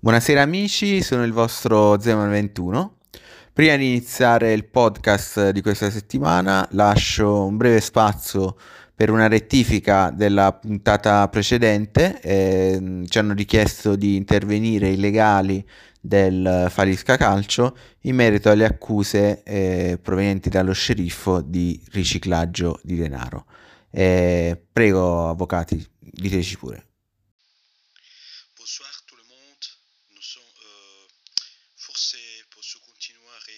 Buonasera amici, sono il vostro Zeman21. Prima di iniziare il podcast di questa settimana lascio un breve spazio per una rettifica della puntata precedente. Eh, ci hanno richiesto di intervenire i legali del Falisca Calcio in merito alle accuse eh, provenienti dallo sceriffo di riciclaggio di denaro. Eh, prego avvocati, diteci pure. Bonsoir tout le monde. Nous sommes, euh, forse posso continuare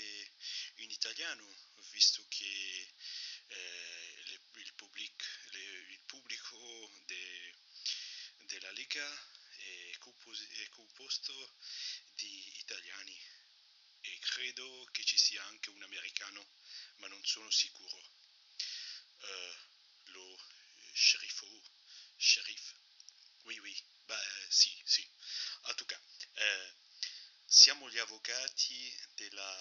in italiano, visto che eh, le- il, public, le- il pubblico de- della Lega è, compos- è composto di italiani e credo che ci sia anche un americano, ma non sono sicuro. Euh, lo sceriffo, sheriff, oui oui, bah eh, sì sì. En tout cas, eh, siamo gli avvocati della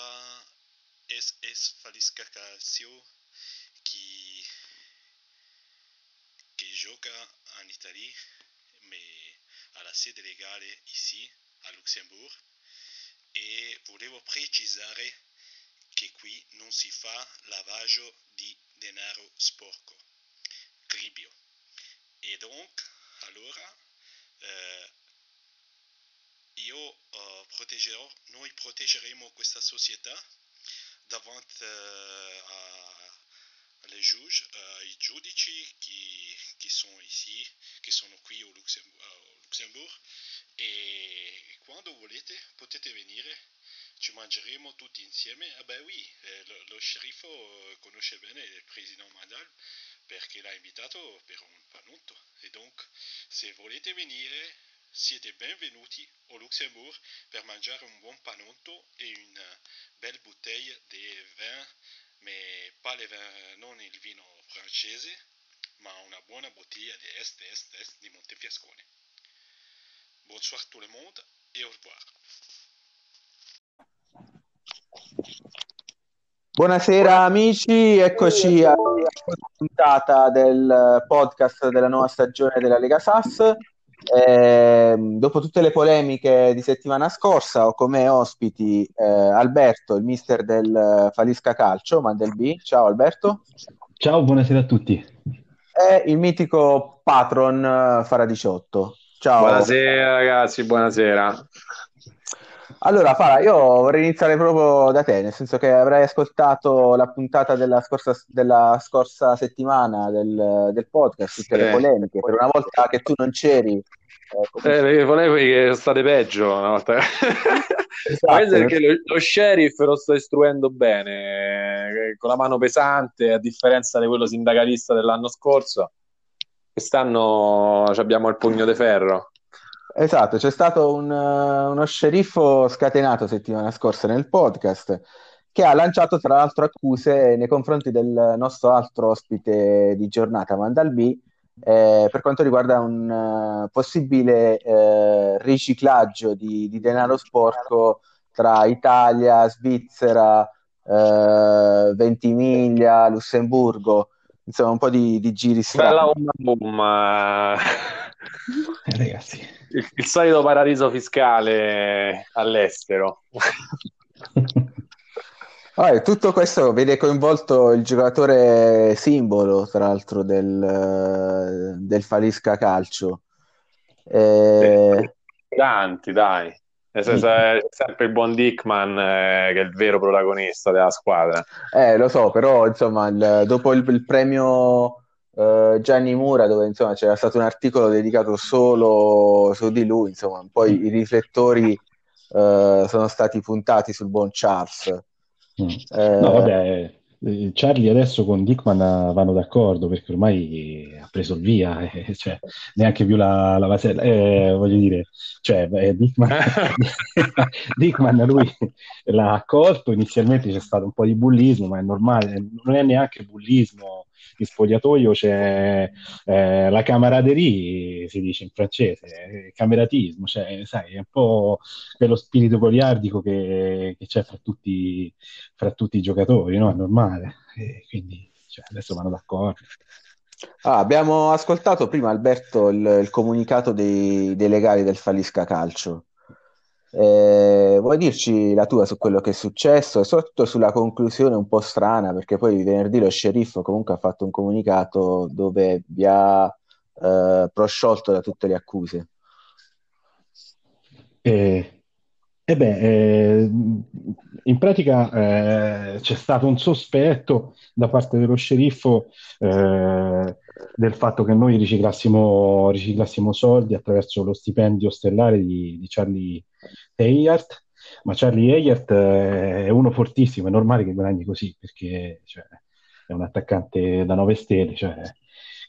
squadra SS Falisca Calcio che, che gioca in Italia, mais alla sede legale ici a Luxembourg e volevo precisare che qui non si fa lavaggio di denaro sporco, gribio. E donc, allora, eh, io eh, proteggerò, noi proteggeremo questa società davanti eh, a- alle giudici, ai giudici che, che sono ici, che sono qui a Luxembourg, a Luxembourg e quando volete potete venire ci mangeremo tutti insieme. Ah beh oui, eh, lo, lo sceriffo eh, conosce bene il presidente Mandal perché l'ha invitato per un panotto. E donc, se volete venire, siete benvenuti a Luxembourg per mangiare un buon panotto e una belle bouteille di vin, le vin, non il vino francese, ma una buona bottiglia di Est, Est, Est di Montefiascone. Bonsoir tout le monde et au revoir. Buonasera amici, eccoci alla puntata del podcast della nuova stagione della Lega Sass. Ehm, dopo tutte le polemiche di settimana scorsa ho come ospiti eh, Alberto, il mister del Falisca Calcio, Mandel B. Ciao Alberto. Ciao, buonasera a tutti. E il mitico patron eh, Fara 18. Ciao. Buonasera ragazzi, buonasera. Allora, Fara, io vorrei iniziare proprio da te, nel senso che avrai ascoltato la puntata della scorsa, della scorsa settimana del, del podcast, tutte le Sì. polemiche. Per una volta che tu non c'eri, eh, come- Eh, perché volevo che sono state peggio una volta. Esatto. È perché lo, lo sheriff lo sto istruendo bene, eh, con la mano pesante, a differenza di quello sindacalista dell'anno scorso. Quest'anno ci abbiamo il pugno di ferro. Esatto, c'è stato un, eh, uno sceriffo scatenato settimana scorsa nel podcast che ha lanciato tra l'altro accuse nei confronti del nostro altro ospite di giornata, Mandal B, eh, per quanto riguarda un eh, possibile eh, riciclaggio di, di denaro sporco tra Italia, Svizzera, eh, Ventimiglia, Lussemburgo, insomma un po' di, di giri Bella strani. boom, boom, eh, Eh, ragazzi, il, il solito paradiso fiscale all'estero. Vabbè, tutto questo vede coinvolto il giocatore simbolo, tra l'altro, del, del Falisca Calcio. Eh, Tanti, dai. Nel senso, è sempre il buon Dickman eh, che è il vero protagonista della squadra. eh, lo so, però insomma, il- dopo il, il premio eh, Gianni Mura, dove insomma c'era stato un articolo dedicato solo su di lui, insomma, poi i riflettori eh, sono stati puntati sul buon Charles. Mm. Eh, No, vabbè, eh, Charlie adesso con Dickman vanno d'accordo perché ormai ha preso il via, eh, cioè, neanche più la, la vasella, eh, voglio dire, cioè, eh, Dickman, Dickman lui l'ha accolto, inizialmente c'è stato un po' di bullismo, ma è normale, non è neanche bullismo, in spogliatoio c'è eh, la camaraderie, si dice in francese, eh, cameratismo, cioè, sai, è un po' quello spirito goliardico che, che c'è fra tutti, fra tutti i giocatori, no? È normale. E quindi cioè, adesso vanno d'accordo. Ah, abbiamo ascoltato prima Alberto il, il comunicato dei, dei legali del Falisca Calcio. Eh, vuoi dirci la tua su quello che è successo e soprattutto sulla conclusione un po' strana, perché poi venerdì lo sceriffo comunque ha fatto un comunicato dove vi ha eh, prosciolto da tutte le accuse. Eh, e beh, eh, in pratica eh, c'è stato un sospetto da parte dello sceriffo eh, del fatto che noi riciclassimo, riciclassimo soldi attraverso lo stipendio stellare di, di Charlie Eyart, ma Charlie Eyart eh, è uno fortissimo, è normale che guadagni così perché cioè, è un attaccante da 9 stelle, cioè,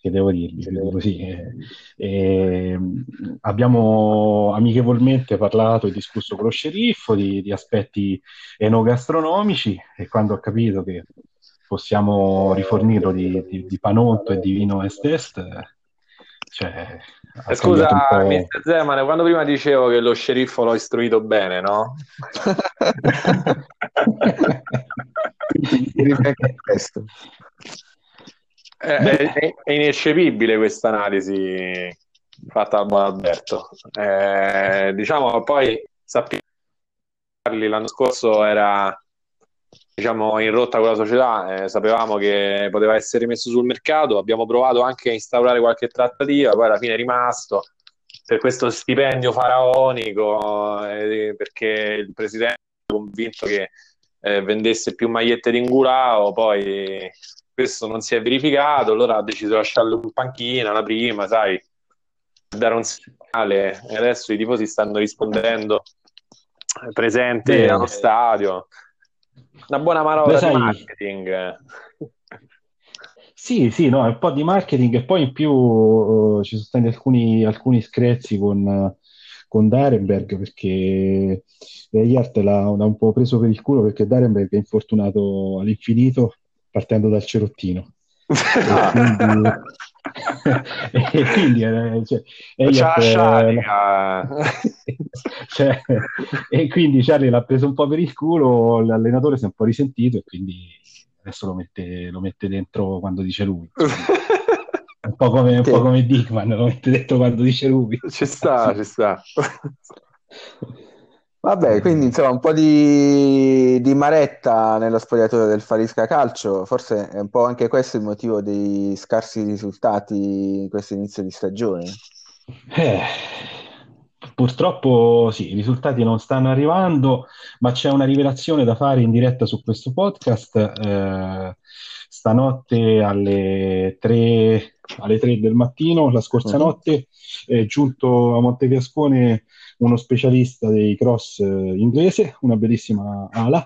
che devo dirvi. Eh, eh, abbiamo amichevolmente parlato e discusso con lo sceriffo di, di aspetti enogastronomici e quando ho capito che possiamo rifornirlo di, di, di panotto e di vino est-est, cioè, Scusa, Mr. Zeman, quando prima dicevo che lo sceriffo l'ho istruito bene, no? è, è, è ineccepibile questa analisi fatta da buon Alberto. Eh, diciamo, poi sappiamo l'anno scorso era diciamo, in rotta con la società, eh, sapevamo che poteva essere rimesso sul mercato, abbiamo provato anche a instaurare qualche trattativa, poi alla fine è rimasto. Per questo stipendio faraonico, eh, perché il presidente è convinto che eh, vendesse più magliette di Ingulao, poi questo non si è verificato, allora ha deciso di lasciarlo in panchina la prima, sai, per dare un segnale, e adesso i tifosi stanno rispondendo presenti Beh, allo stadio. Una buona manovra di marketing. Sì, sì, no, un po' di marketing e poi in più uh, ci sono stati alcuni, alcuni screzi con, con Darenberg perché Yart l'ha, l'ha un po' preso per il culo perché Darenberg è infortunato all'infinito partendo dal cerottino. e quindi, e quindi eh, cioè, eh, cioè, e quindi Charlie l'ha preso un po' per il culo, l'allenatore si è un po' risentito e quindi adesso lo mette, lo mette dentro quando dice lui. Un po' come, un po come Dickman, lo mette dentro quando dice lui. Ci sta, ci sta. Vabbè, quindi insomma un po' di, di maretta nello spogliatoio del Falisca Calcio, forse è un po' anche questo il motivo dei scarsi risultati in questo inizio di stagione. Eh, purtroppo sì, i risultati non stanno arrivando, ma c'è una rivelazione da fare in diretta su questo podcast. Eh, stanotte alle 3, alle 3 del mattino, la scorsa uh-huh. notte, è giunto a Montefiascone uno specialista dei cross eh, inglese, una bellissima ala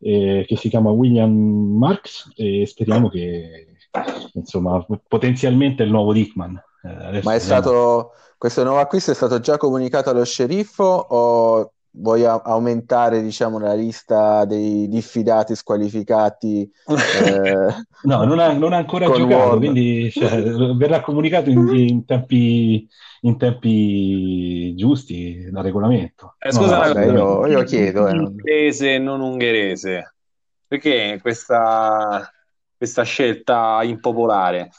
eh, che si chiama William Marks e speriamo che insomma potenzialmente il nuovo Dickman. Eh, Ma è stato questo nuovo acquisto è stato già comunicato allo sceriffo o vuoi aumentare diciamo la lista dei diffidati squalificati eh, no non ha, non ha ancora giocato Ward. quindi cioè, verrà comunicato in, in, tempi, in, tempi, giusti dal regolamento. Eh, scusa no, vabbè, io, io, chiedo eh. inglese non ungherese. Perché questa, questa scelta impopolare?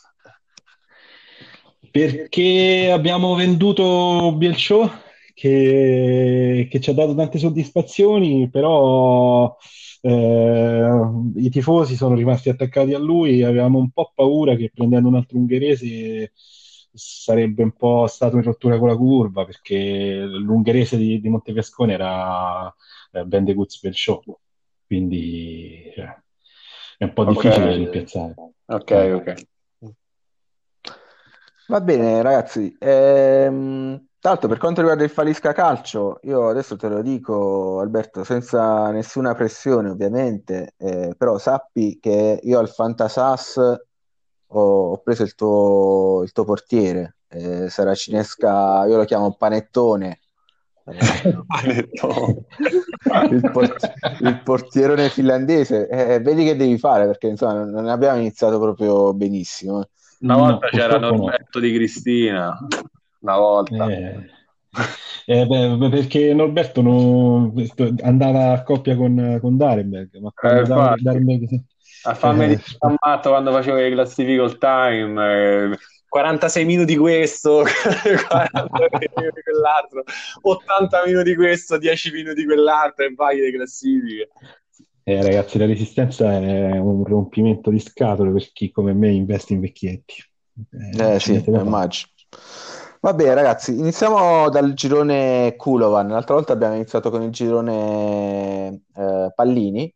Perché abbiamo venduto Bielciò che, che ci ha dato tante soddisfazioni, però eh, i tifosi sono rimasti attaccati a lui avevamo un po' paura che prendendo un altro ungherese sarebbe un po' stato in rottura con la curva perché l'ungherese di, di Montefiascone era eh, Ben de Guz per show. Quindi cioè, è un po' okay. difficile da rimpiazzare. Ok ok. Va bene ragazzi ehm tra l'altro, per quanto riguarda il Falisca Calcio, io adesso te lo dico, Alberto, senza nessuna pressione, ovviamente, eh, però sappi che io al Fantasas ho, ho preso il tuo, il tuo portiere, eh, Saracinesca, io lo chiamo Panettone. Eh, Panettone. il, port- il portierone finlandese, eh, vedi che devi fare perché insomma non abbiamo iniziato proprio benissimo. Una volta no, c'era Norberto no. di Cristina una volta. Eh, eh, beh, perché Norberto non, andava a coppia con, con Darenberg, ma eh, Darenberg, A farmi Eh, di matto quando facevo le classifiche all time, eh, 46 minuti questo, 40 minuti quell'altro, 80 minuti questo, 10 minuti quell'altro e vai le classifiche. eh, ragazzi, la resistenza è un rompimento di scatole per chi come me investe in vecchietti. Eh, Eh sì, immagino. Va bene, ragazzi, iniziamo dal girone Kulovan. L'altra volta abbiamo iniziato con il girone eh, Pallini.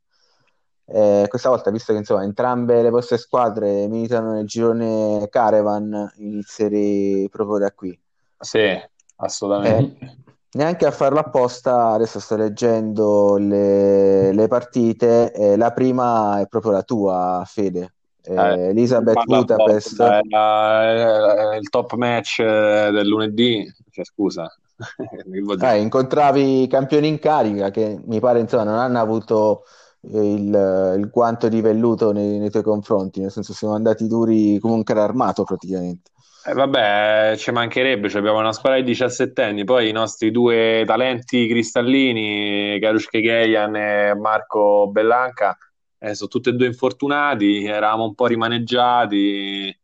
Eh, questa volta, visto che insomma entrambe le vostre squadre militano nel girone Caravan, inizierei proprio da qui. Sì, assolutamente. Eh, neanche a farlo apposta, adesso sto leggendo le, le partite. eh, la prima è proprio la tua, Fede. Eh, Eh, Elizabeth parla Budapest. era- eh, il top match eh, del lunedì, cioè, scusa. Eh, incontravi i campioni in carica che mi pare insomma non hanno avuto il, il guanto di velluto nei, nei tuoi confronti, nel senso siamo andati duri come un carro armato praticamente. Eh, vabbè, ci mancherebbe, cioè, abbiamo una squadra di 17 anni, poi i nostri due talenti cristallini, Karush Kegeyan e Marco Bellanca, eh, sono tutti e due infortunati, eravamo un po' rimaneggiati. Eh,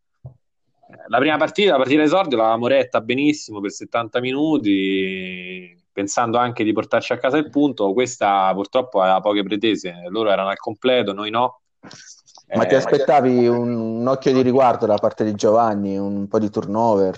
La prima partita, la partita esordio, l'avevamo retta benissimo per 70 minuti, pensando anche di portarci a casa il punto. Questa purtroppo aveva poche pretese, loro erano al completo, noi no. Ma ti Eh, aspettavi un, un occhio di riguardo da parte di Giovanni, un po' di turnover?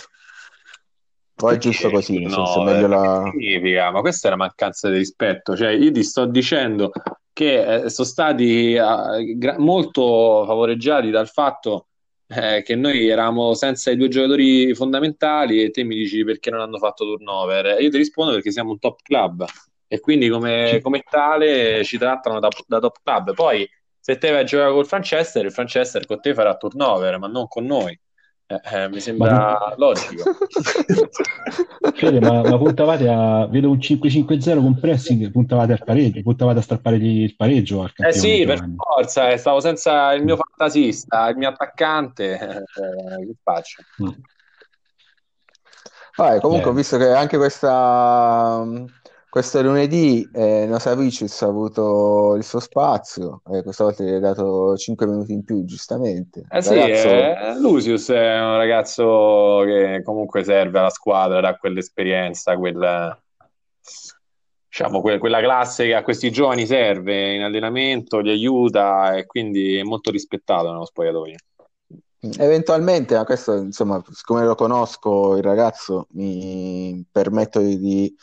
O è giusto così, nel senso, No, meglio eh, la... significa? Ma questa è una mancanza di rispetto. Cioè, io ti sto dicendo che eh, sono stati eh, gra- molto favoreggiati dal fatto eh, che noi eravamo senza i due giocatori fondamentali e te mi dici perché non hanno fatto turnover. Io ti rispondo perché siamo un top club e quindi come, come tale ci trattano da, da top club. Poi se te vai a giocare col Franchester, il Franchester con te farà turnover, ma non con noi. Eh, eh, mi sembra logico. Fede, ma, ma puntavate a. Vedo un 5-5-0 con pressing, puntavate al pareggio, puntavate a strappare il pareggio al Eh sì, per forza, eh, stavo senza il mio fantasista, il mio attaccante, eh, che faccio? Mm. Vabbè, comunque ho Eh, visto che anche questa, questo lunedì eh, Nosavicius ha avuto il suo spazio, eh, questa volta gli hai dato 5 minuti in più, giustamente. Eh sì, Ragazzo, eh, Lucius è un ragazzo che comunque serve alla squadra, dà quell'esperienza, quella, diciamo, que- quella classe che a questi giovani serve in allenamento, li aiuta e quindi è molto rispettato nello spogliatoio. Eventualmente, ma questo insomma, siccome lo conosco, il ragazzo, mi permetto di, di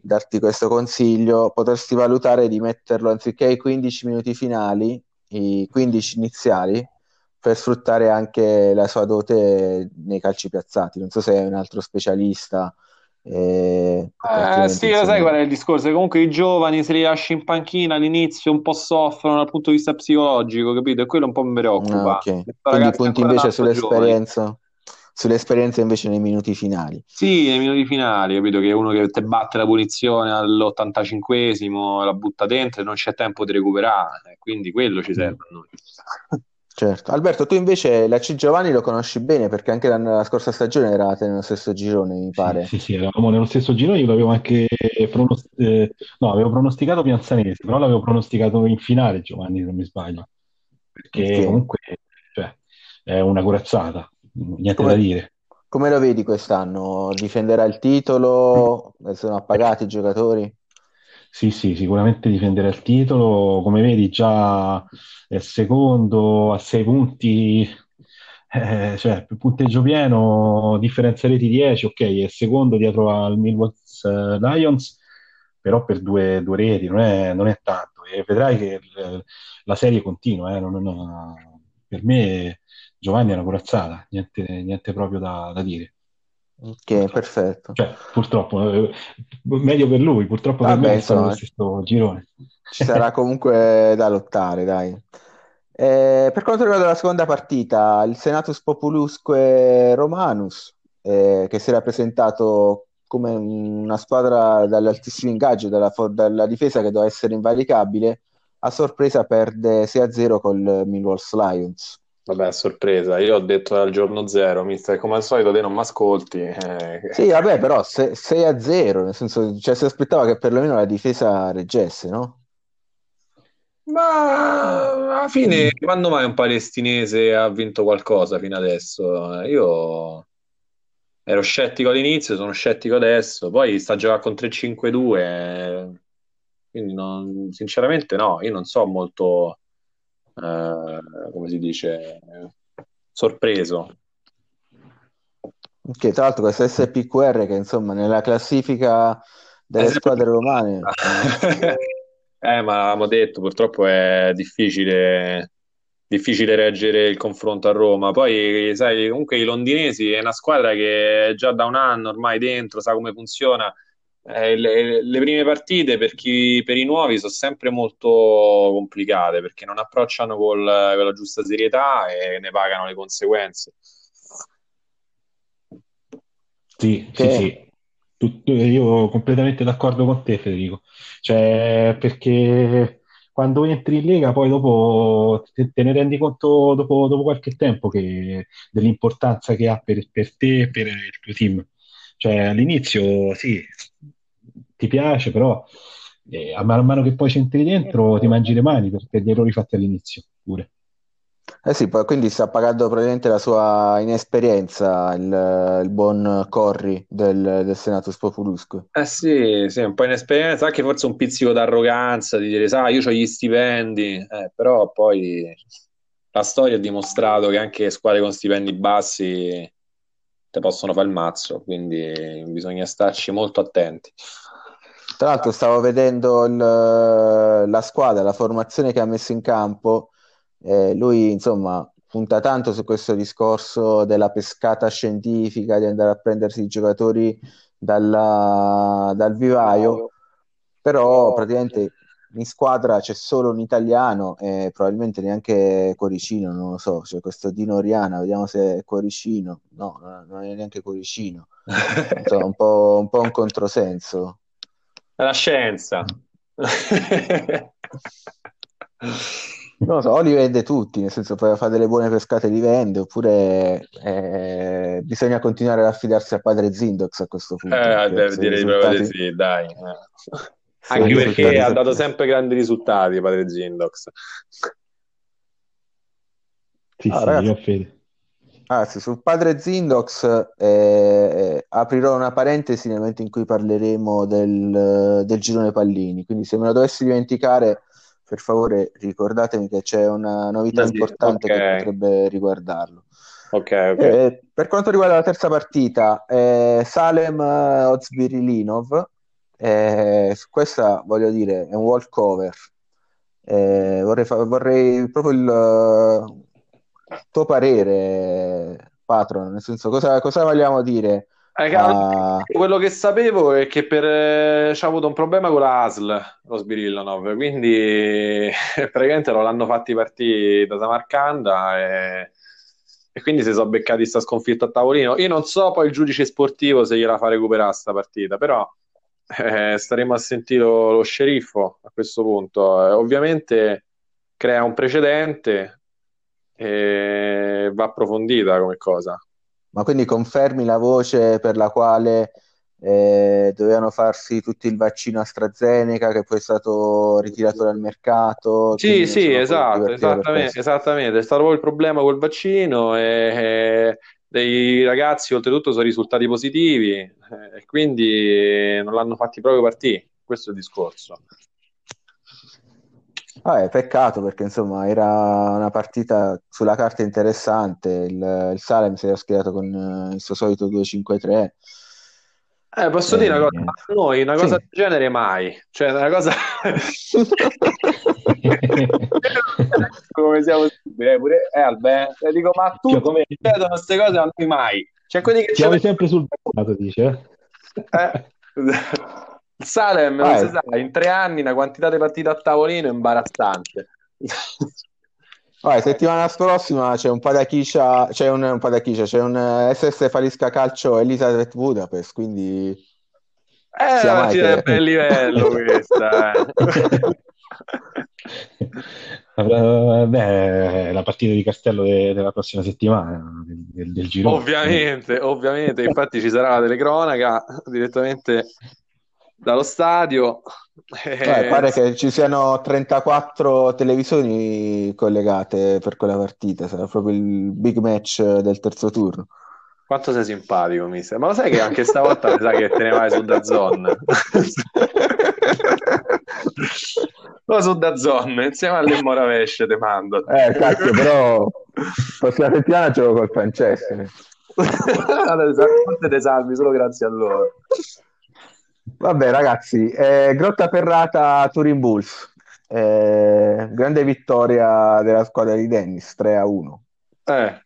darti questo consiglio, potresti valutare di metterlo anziché i 15 minuti finali, i 15 iniziali, per sfruttare anche la sua dote nei calci piazzati. Non so se è un altro specialista. Eh, Eh, sì, lo sai qual è il discorso? Comunque i giovani se li lasci in panchina all'inizio un po' soffrono dal punto di vista psicologico, capito? E quello un po' mi Ah, preoccupa. ok. Questo Quindi punti invece tanto giovane. sull'esperienza, sull'esperienza invece nei minuti finali. Sì, nei minuti finali, capito? Che uno che te batte la punizione all'85esimo, la butta dentro e non c'è tempo di recuperare. Quindi quello ci serve a noi. Certo. Alberto, tu invece la C Giovanni lo conosci bene perché anche la, scorsa stagione eravate nello stesso girone, mi Sì, pare. sì, sì, eravamo nello stesso giro, io l'avevo anche pronos- eh, no, avevo pronosticato Pianzanese, però l'avevo pronosticato in finale Giovanni, se non mi sbaglio, perché Ok. comunque cioè, è una corazzata, niente da Come, dire. come lo vedi quest'anno? Difenderà il titolo? Sono appagati i giocatori? Sì, sì, sicuramente difenderà il titolo, come vedi già è secondo a sei punti, eh, cioè punteggio pieno, differenza reti 10, ok, è secondo dietro al Millwall eh, Lions, però per due, due reti non è, non è tanto e vedrai che il- la serie continua, eh, non- non- per me Giovanni è una corazzata, niente, niente proprio da, da dire. Ok, perfetto. Cioè, purtroppo, eh, meglio per lui, purtroppo per me Vabbè, sta nello insomma, stesso girone. ci sarà comunque da lottare, dai. Eh, per quanto riguarda la seconda partita, il Senatus Populusque Romanus, eh, che si era presentato come una squadra dall'altissimo ingaggio, dalla, dalla difesa che doveva essere invalicabile, a sorpresa perde 6-0 col Millwall Lions. Vabbè, a sorpresa. Io ho detto dal giorno zero, mister, come al solito te non mi ascolti. eh, Sì, vabbè, però 6-0, nel senso, cioè, si aspettava che perlomeno la difesa reggesse, no? Ma alla fine, quando mai un palestinese ha vinto qualcosa fino adesso? Io ero scettico all'inizio, sono scettico adesso, poi sta a giocare con 3-5-2, eh, quindi non- sinceramente no, io non so molto, eh, come si dice, sorpreso. Che tra l'altro questo SPQR che insomma nella classifica delle squadre romane Eh, ma avevamo detto, purtroppo è difficile, difficile reggere il confronto a Roma. Poi, sai, comunque i londinesi è una squadra che già da un anno ormai dentro, sa come funziona. Eh, le, le prime partite per chi, per i nuovi sono sempre molto complicate perché non approcciano col- con la giusta serietà e ne pagano le conseguenze. Sì, sì, che sì. Tut- io completamente d'accordo con te, Federico. Cioè, perché quando entri in Lega, poi dopo te, te ne rendi conto dopo, dopo qualche tempo che- dell'importanza che ha per, per te e per il tuo team. Cioè, all'inizio sì, ti piace, però eh, a mano a mano che poi ci entri dentro ti mangi le mani per, gli errori fatti all'inizio pure. Eh sì, poi quindi sta pagando probabilmente la sua inesperienza il, il buon Corri del, del Senatus Populusque. Eh sì, sì, un po' inesperienza, anche forse un pizzico d'arroganza di dire, sai, io ho gli stipendi, eh, però poi la storia ha dimostrato che anche squadre con stipendi bassi te possono fare il mazzo, quindi bisogna starci molto attenti. Tra l'altro stavo vedendo il- la squadra, la formazione che ha messo in campo, eh, lui insomma punta tanto su questo discorso della pescata scientifica, di andare a prendersi i giocatori dalla- dal vivaio, però praticamente in squadra c'è solo un italiano e probabilmente neanche Cuoricino, non lo so, c'è questo Dino Oriana, vediamo se è Cuoricino, no, no, non è neanche Cuoricino, insomma un po', un po' un controsenso. La scienza. Non lo so, o li vende tutti, nel senso poi fa delle buone pescate li vende, oppure eh, bisogna continuare ad affidarsi a padre Zindox a questo punto, Eh, beh, direi proprio di risultati, sì, dai. eh. Anche perché ha dato sempre grandi risultati, padre Zindox. Sì, Ah, sì, ragazzi, io ho fede. Anzi, sul padre Zindox eh, aprirò una parentesi nel momento in cui parleremo del, del girone pallini, quindi se me lo dovessi dimenticare, per favore ricordatemi che c'è una novità importante che ok, potrebbe riguardarlo. ok, ok. Eh, per quanto riguarda la terza partita, eh, Salem eh, Ozbirilinov, eh, su questa voglio dire è un walkover. Eh, vorrei, fa- vorrei proprio il eh, tuo parere, Patron, nel senso cosa, cosa vogliamo dire a... quello che sapevo è che per, eh, c'ha avuto un problema con la ASL, lo Sbirillanov, quindi praticamente non l'hanno fatti partire da Samarcanda e, e quindi si sono beccati sta sconfitta a tavolino. Io non so poi il giudice sportivo se gliela fa recuperare sta partita, però eh, staremo a sentire lo, lo sceriffo a questo punto. Eh, ovviamente crea un precedente e va approfondita come cosa. Ma quindi confermi la voce per la quale eh, dovevano farsi tutti il vaccino AstraZeneca che poi è stato ritirato dal mercato, Sì, sì, esatto, esattamente, esattamente. È stato proprio il problema col vaccino e, e dei ragazzi oltretutto sono risultati positivi eh, e quindi non l'hanno fatti proprio partire. Questo è il discorso. Ah, è peccato perché insomma era una partita sulla carta interessante. Il, il Salem si era schierato con eh, il suo solito 2-5-3. Eh, posso dire una E cosa, a noi una cosa Sì. del genere mai, cioè una cosa come siamo stupidi, eh, pure eh, Albe, eh, dico, ma tutti Piove, succedono queste cose, a noi mai. C'è quelli che ci piove sempre sul mercato, dice. Eh, il Salem, non si eh, sa, in tre anni una quantità di partite a tavolino imbarazzante. vai, settimana prossima c'è un Padachiscia, c'è un, un Padachiscia, c'è un eh, SS Falisca Calcio Elisabeth Budapest, quindi È una sia mai partita che... bel livello questa. eh. Beh, la partita di Castello de- della prossima settimana del, del- del girone. Ovviamente, ovviamente, infatti ci sarà la telecronaca direttamente dallo stadio. Eh, pare che ci siano 34 televisioni collegate per quella partita, sarà proprio il big match del terzo turno. Quanto sei simpatico, mister. Ma lo sai che anche stavolta mi sa che te ne vai su Dazon. Lo su Dazon, insieme alle Moravesce te mando. Eh, cazzo, però prossima settimana gioco col Francesco. Te salvi solo grazie a loro. Vabbè, ragazzi, eh, Grotta Ferrata Turin Bulls. Eh, grande vittoria della squadra di Dennis 3 a 1. Eh.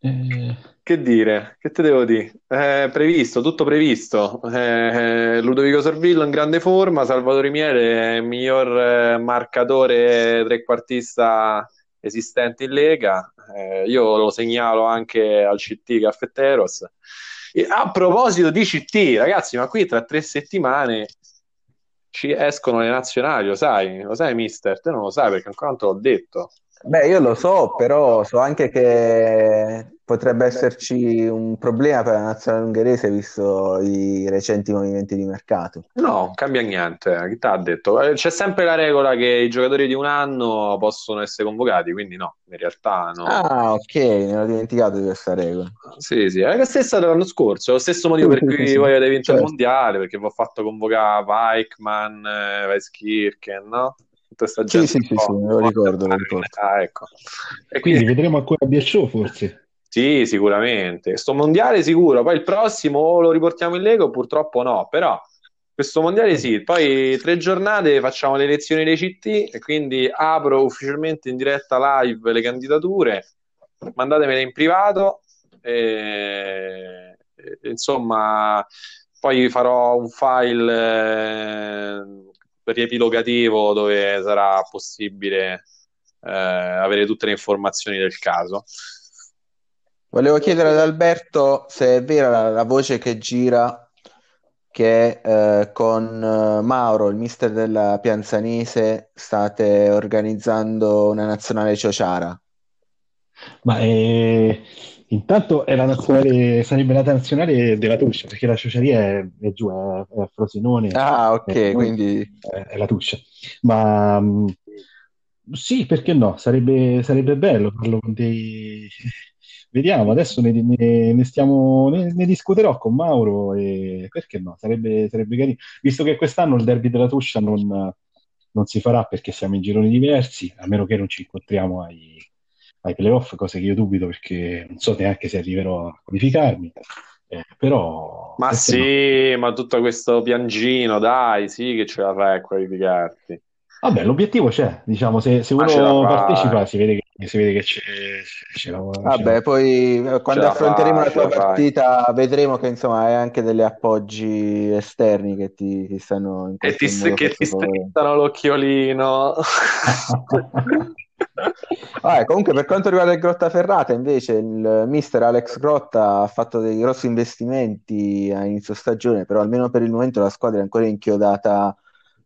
Eh. Che dire, che te devo dire? Eh, previsto, tutto previsto. Eh, Ludovico Sorvillo in grande forma, Salvatore Miele il miglior eh, marcatore trequartista esistente in Lega. Eh, io lo segnalo anche al CT Caffetteros. A proposito di CT, ragazzi, ma qui tra tre settimane ci escono le nazionali, lo sai? Lo sai, mister? Te non lo sai perché ancora non te l'ho detto. Beh, io lo so, però so anche che potrebbe esserci un problema per la nazionale ungherese visto i recenti movimenti di mercato. No, non cambia niente. Chi ti ha detto? Eh, c'è sempre la regola che i giocatori di un anno possono essere convocati, quindi no, in realtà no. Ah, ok, mi ero dimenticato di questa regola. Sì, sì, è la stessa dell'anno scorso, è lo stesso motivo per cui voi avete vinto certo. il mondiale, perché vi ho fatto convocare Weichmann, eh, Weiskirchen, no? Tutta questa gente. Sì, sì, sì, me lo ricordo, lo ricordo. Ah, ecco. E quindi vedremo ancora show forse. Sì, sicuramente. Sto mondiale sicuro, poi il prossimo lo riportiamo in Lego, purtroppo no, però questo mondiale sì, poi tre giornate facciamo le elezioni dei CT e quindi apro ufficialmente in diretta live le candidature, mandatemele in privato e, e, insomma poi farò un file eh, riepilogativo dove sarà possibile eh, avere tutte le informazioni del caso. Volevo chiedere ad Alberto se è vera la, la voce che gira che eh, con eh, Mauro, il mister della Pianzanese, state organizzando una nazionale ciociara. Ma eh, intanto è la nazionale, sarebbe la nazionale della Tuscia, perché la ciociaria è, è giù, è, è a Frosinone. Ah, ok, è, quindi... È, la Tuscia. Ma mh, sì, perché no? Sarebbe, sarebbe bello farlo con dei... Vediamo, adesso ne, ne, ne stiamo, ne, ne, discuterò con Mauro e perché no? Sarebbe, sarebbe carino. Visto che quest'anno il derby della Tuscia non, non si farà perché siamo in gironi diversi, a meno che non ci incontriamo ai ai playoff, cose che io dubito perché non so neanche se arriverò a qualificarmi. Eh, però ma sì, no. ma tutto questo piangino, dai, sì che ce la fai a qualificarti. Vabbè, l'obiettivo c'è, diciamo, se, se uno partecipa si vede che, si vede che c'è, c'è la, Vabbè, c'è poi eh, quando affronteremo la tua partita fai. vedremo che insomma hai anche degli appoggi esterni che ti, ti stanno in e ti, che ti strizzano l'occhiolino. Ah, comunque per quanto riguarda il Grotta Ferrata invece il mister Alex Grotta ha fatto dei grossi investimenti a inizio stagione però almeno per il momento la squadra è ancora inchiodata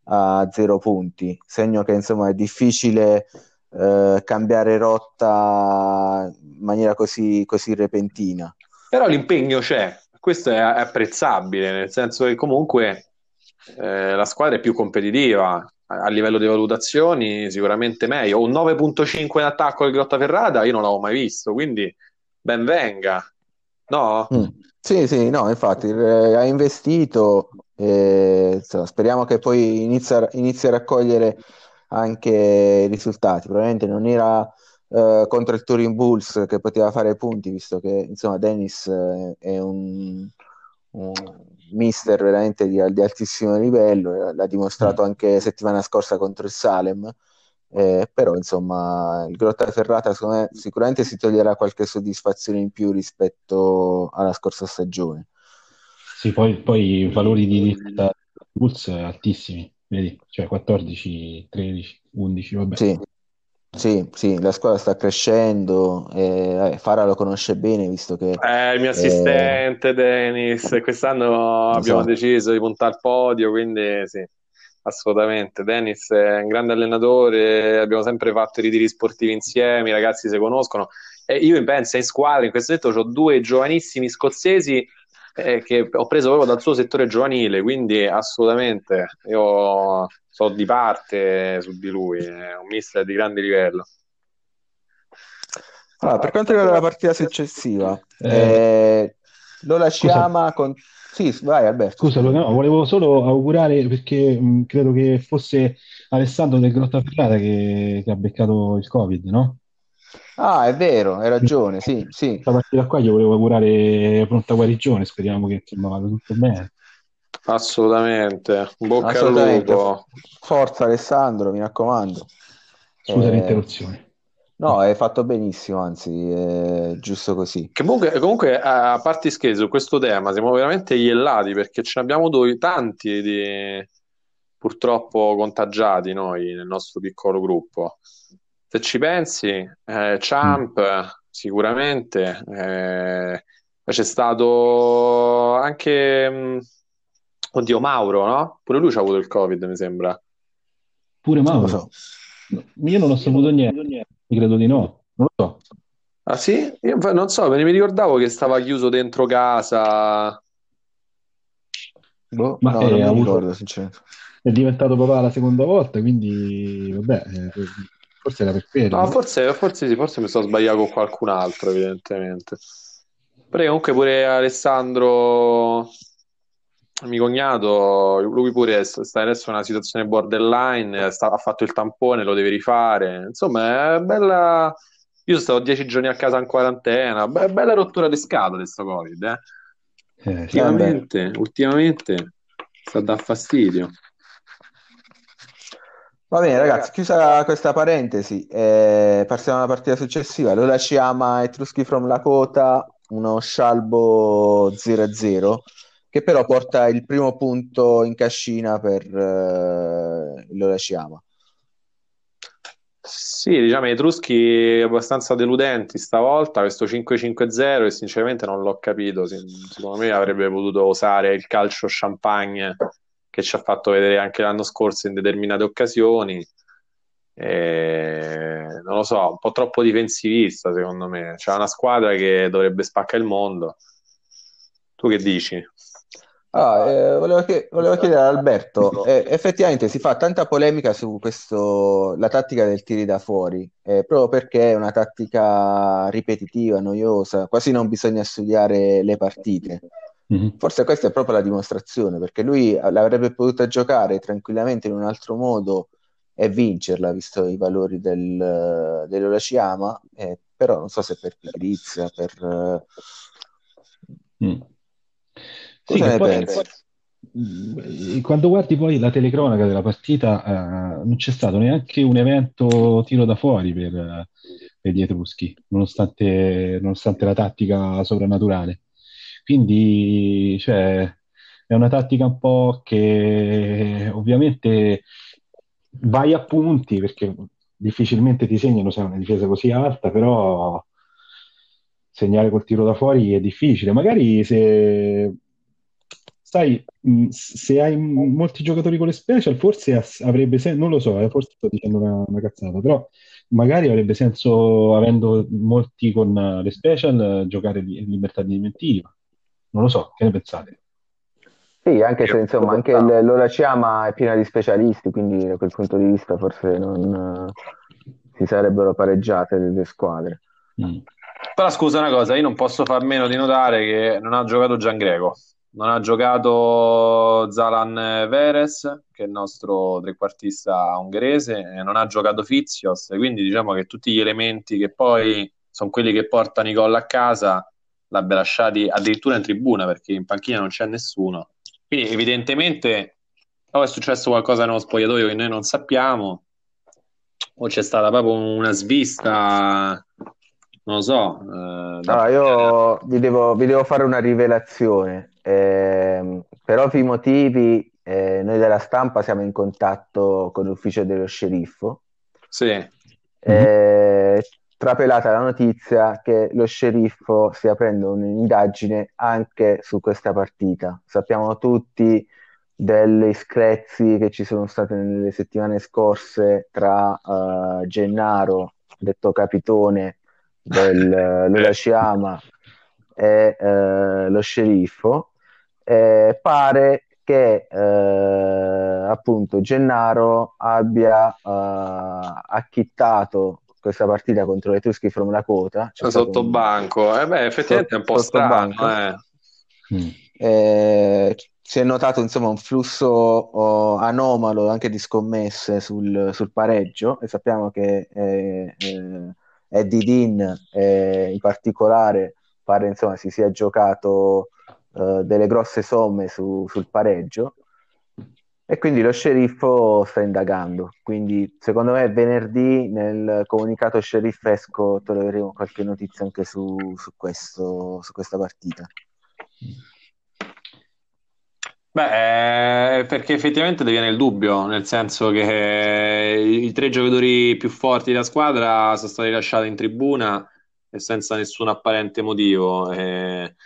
a zero punti. Segno che insomma è difficile eh, cambiare rotta in maniera così, così repentina. Però l'impegno c'è questo è apprezzabile nel senso che comunque eh, la squadra è più competitiva a livello di valutazioni sicuramente meglio. Un 9.5 in attacco al Grottaferrata io non l'avevo mai visto, quindi ben venga. No? Mm. Sì, sì, no, infatti eh, ha investito, eh, insomma, speriamo che poi inizi a, inizi a raccogliere anche i risultati. Probabilmente non era eh, contro il Turin Bulls che poteva fare punti, visto che insomma Dennis eh, è un, un mister veramente di, di altissimo livello, eh, l'ha dimostrato mm. anche settimana scorsa contro il Salem. Eh, però insomma il Grotta Ferrata me, sicuramente si toglierà qualche soddisfazione in più rispetto alla scorsa stagione. Sì, poi, poi i valori di Bulls altissimi, vedi, cioè 14, 13, 11, vabbè. Sì, sì, sì, la squadra sta crescendo, eh, Fara lo conosce bene visto che... È il mio assistente, eh, Dennis, quest'anno abbiamo esatto. deciso di puntare al podio, quindi sì, assolutamente. Dennis è un grande allenatore, abbiamo sempre fatto i ritiri sportivi insieme, i ragazzi si conoscono. E io penso in squadra, in questo momento ho due giovanissimi scozzesi eh, che ho preso proprio dal suo settore giovanile, quindi assolutamente io sono di parte su di lui, è un mister di grande livello. Allora, per quanto riguarda la partita successiva, eh, eh, lo lasciamo con... Sì, vai Alberto. Scusa, no, volevo solo augurare perché mh, credo che fosse Alessandro del Grotta Ferrata che, che ha beccato il Covid, no? Ah, è vero, hai ragione, sì, sì. Questa partita qua gli volevo augurare pronta guarigione, speriamo che insomma vada tutto bene. Assolutamente, bocca Assolutamente. al lupo. Forza Alessandro, mi raccomando. Scusa eh... l'interruzione. No, hai fatto benissimo, anzi, è giusto così. Comunque, comunque a parte scherzi, su questo tema siamo veramente iellati perché ce ne abbiamo due, tanti di purtroppo contagiati noi nel nostro piccolo gruppo. Se ci pensi, eh, Champ mm. sicuramente, eh, c'è stato anche, mh, mm, oddio, Mauro, no? Pure lui ci ha avuto il Covid, mi sembra. Pure Mauro? So. Io non ho saputo niente. Credo di no, non lo so. Ah sì? Io non so, me ne mi ricordavo che stava chiuso dentro casa. Boh, Ma no, è, non mi ricordo, sinceramente. È diventato papà la seconda volta, quindi vabbè, eh, forse era per quello. No, forse, forse sì, forse mi sto sbagliando con qualcun altro, evidentemente. Però comunque pure Alessandro, mio cognato, lui pure sta adesso in una situazione borderline, sta, ha fatto il tampone, lo deve rifare. Insomma, è bella. Io sono stato dieci giorni a casa in quarantena, be- bella rottura di scatole questo Covid, eh. Eh, ultimamente, ultimamente sta a dar fastidio. Va bene, ragazzi, chiusa questa parentesi, eh, passiamo alla partita successiva. Lola Ciama Etruschi from Lakota, uno scialbo 0-0 che però porta il primo punto in cascina per eh, l'Orashiama. Sì, diciamo Etruschi abbastanza deludenti stavolta, questo 5-5-0 e sinceramente non l'ho capito, secondo me avrebbe potuto usare il calcio champagne che ci ha fatto vedere anche l'anno scorso in determinate occasioni. E, non lo so, un po' troppo difensivista secondo me. C'è una squadra che dovrebbe spaccare il mondo. Tu che dici? Ah, eh, volevo, chied- volevo, chiedere ad Alberto, eh, effettivamente si fa tanta polemica su questo, la tattica del tiri da fuori, eh, proprio perché è una tattica ripetitiva, noiosa, quasi non bisogna studiare le partite. Mm-hmm. Forse questa è proprio la dimostrazione, perché lui l'avrebbe potuta giocare tranquillamente in un altro modo e vincerla, visto i valori del, dell'Oraciyama, eh, però non so se per pigrizia, per... Mm. Cosa sì, poi? Mm, quando guardi poi la telecronaca della partita, eh, non c'è stato neanche un evento tiro da fuori per, per gli Etruschi, nonostante, nonostante la tattica sovrannaturale. Quindi, cioè, è una tattica un po' che ovviamente vai a punti perché difficilmente ti segnano se è una difesa così alta, però segnare col tiro da fuori è difficile. Magari se sai, se hai molti giocatori con le special, forse avrebbe senso, non lo so, eh, forse sto dicendo una, una cazzata, però magari avrebbe senso, avendo molti con le special, giocare in libertà di inventiva. Non lo so, che ne pensate? Sì, anche se insomma anche il, l'Ora Ciama è piena di specialisti, quindi da quel punto di vista forse non uh, si sarebbero pareggiate le due squadre. Mm. Però scusa una cosa, io non posso far meno di notare che non ha giocato Gian Greco non ha giocato Zalan Veres, che è il nostro trequartista ungherese, e non ha giocato Fizios, quindi diciamo che tutti gli elementi che poi sono quelli che portano i gol a casa l'abbia lasciati addirittura in tribuna perché in panchina non c'è nessuno. Quindi evidentemente o è successo qualcosa nello spogliatoio che noi non sappiamo o c'è stata proprio una svista non lo so. Eh, da... io vi devo, vi devo, fare una rivelazione. Eh, per ovvi motivi, eh, noi della stampa siamo in contatto con l'ufficio dello sceriffo. Sì. Mm-hmm. Trapelata la notizia che lo sceriffo stia aprendo un'indagine anche su questa partita. Sappiamo tutti delle screzi che ci sono state nelle settimane scorse tra uh, Gennaro, detto Capitone, del Lula Sciama, e uh, lo sceriffo eh, pare che eh, appunto Gennaro abbia eh, acchittato questa partita contro le Tuschi from Lakota. C'è sotto un... banco, eh beh, effettivamente sotto, è un po' strano. Eh. Mm. Eh, si è notato insomma un flusso oh, anomalo anche di scommesse sul, sul pareggio e sappiamo che eh, eh, Eddie Dean in particolare pare insomma si sia giocato eh, delle grosse somme su, sul pareggio e quindi lo sceriffo sta indagando. Quindi secondo me venerdì nel comunicato sceriffesco troveremo qualche notizia anche su, su, questo, su questa partita. Beh, eh, perché effettivamente ti il dubbio, nel senso che i tre giocatori più forti della squadra sono stati lasciati in tribuna e senza nessun apparente motivo. E,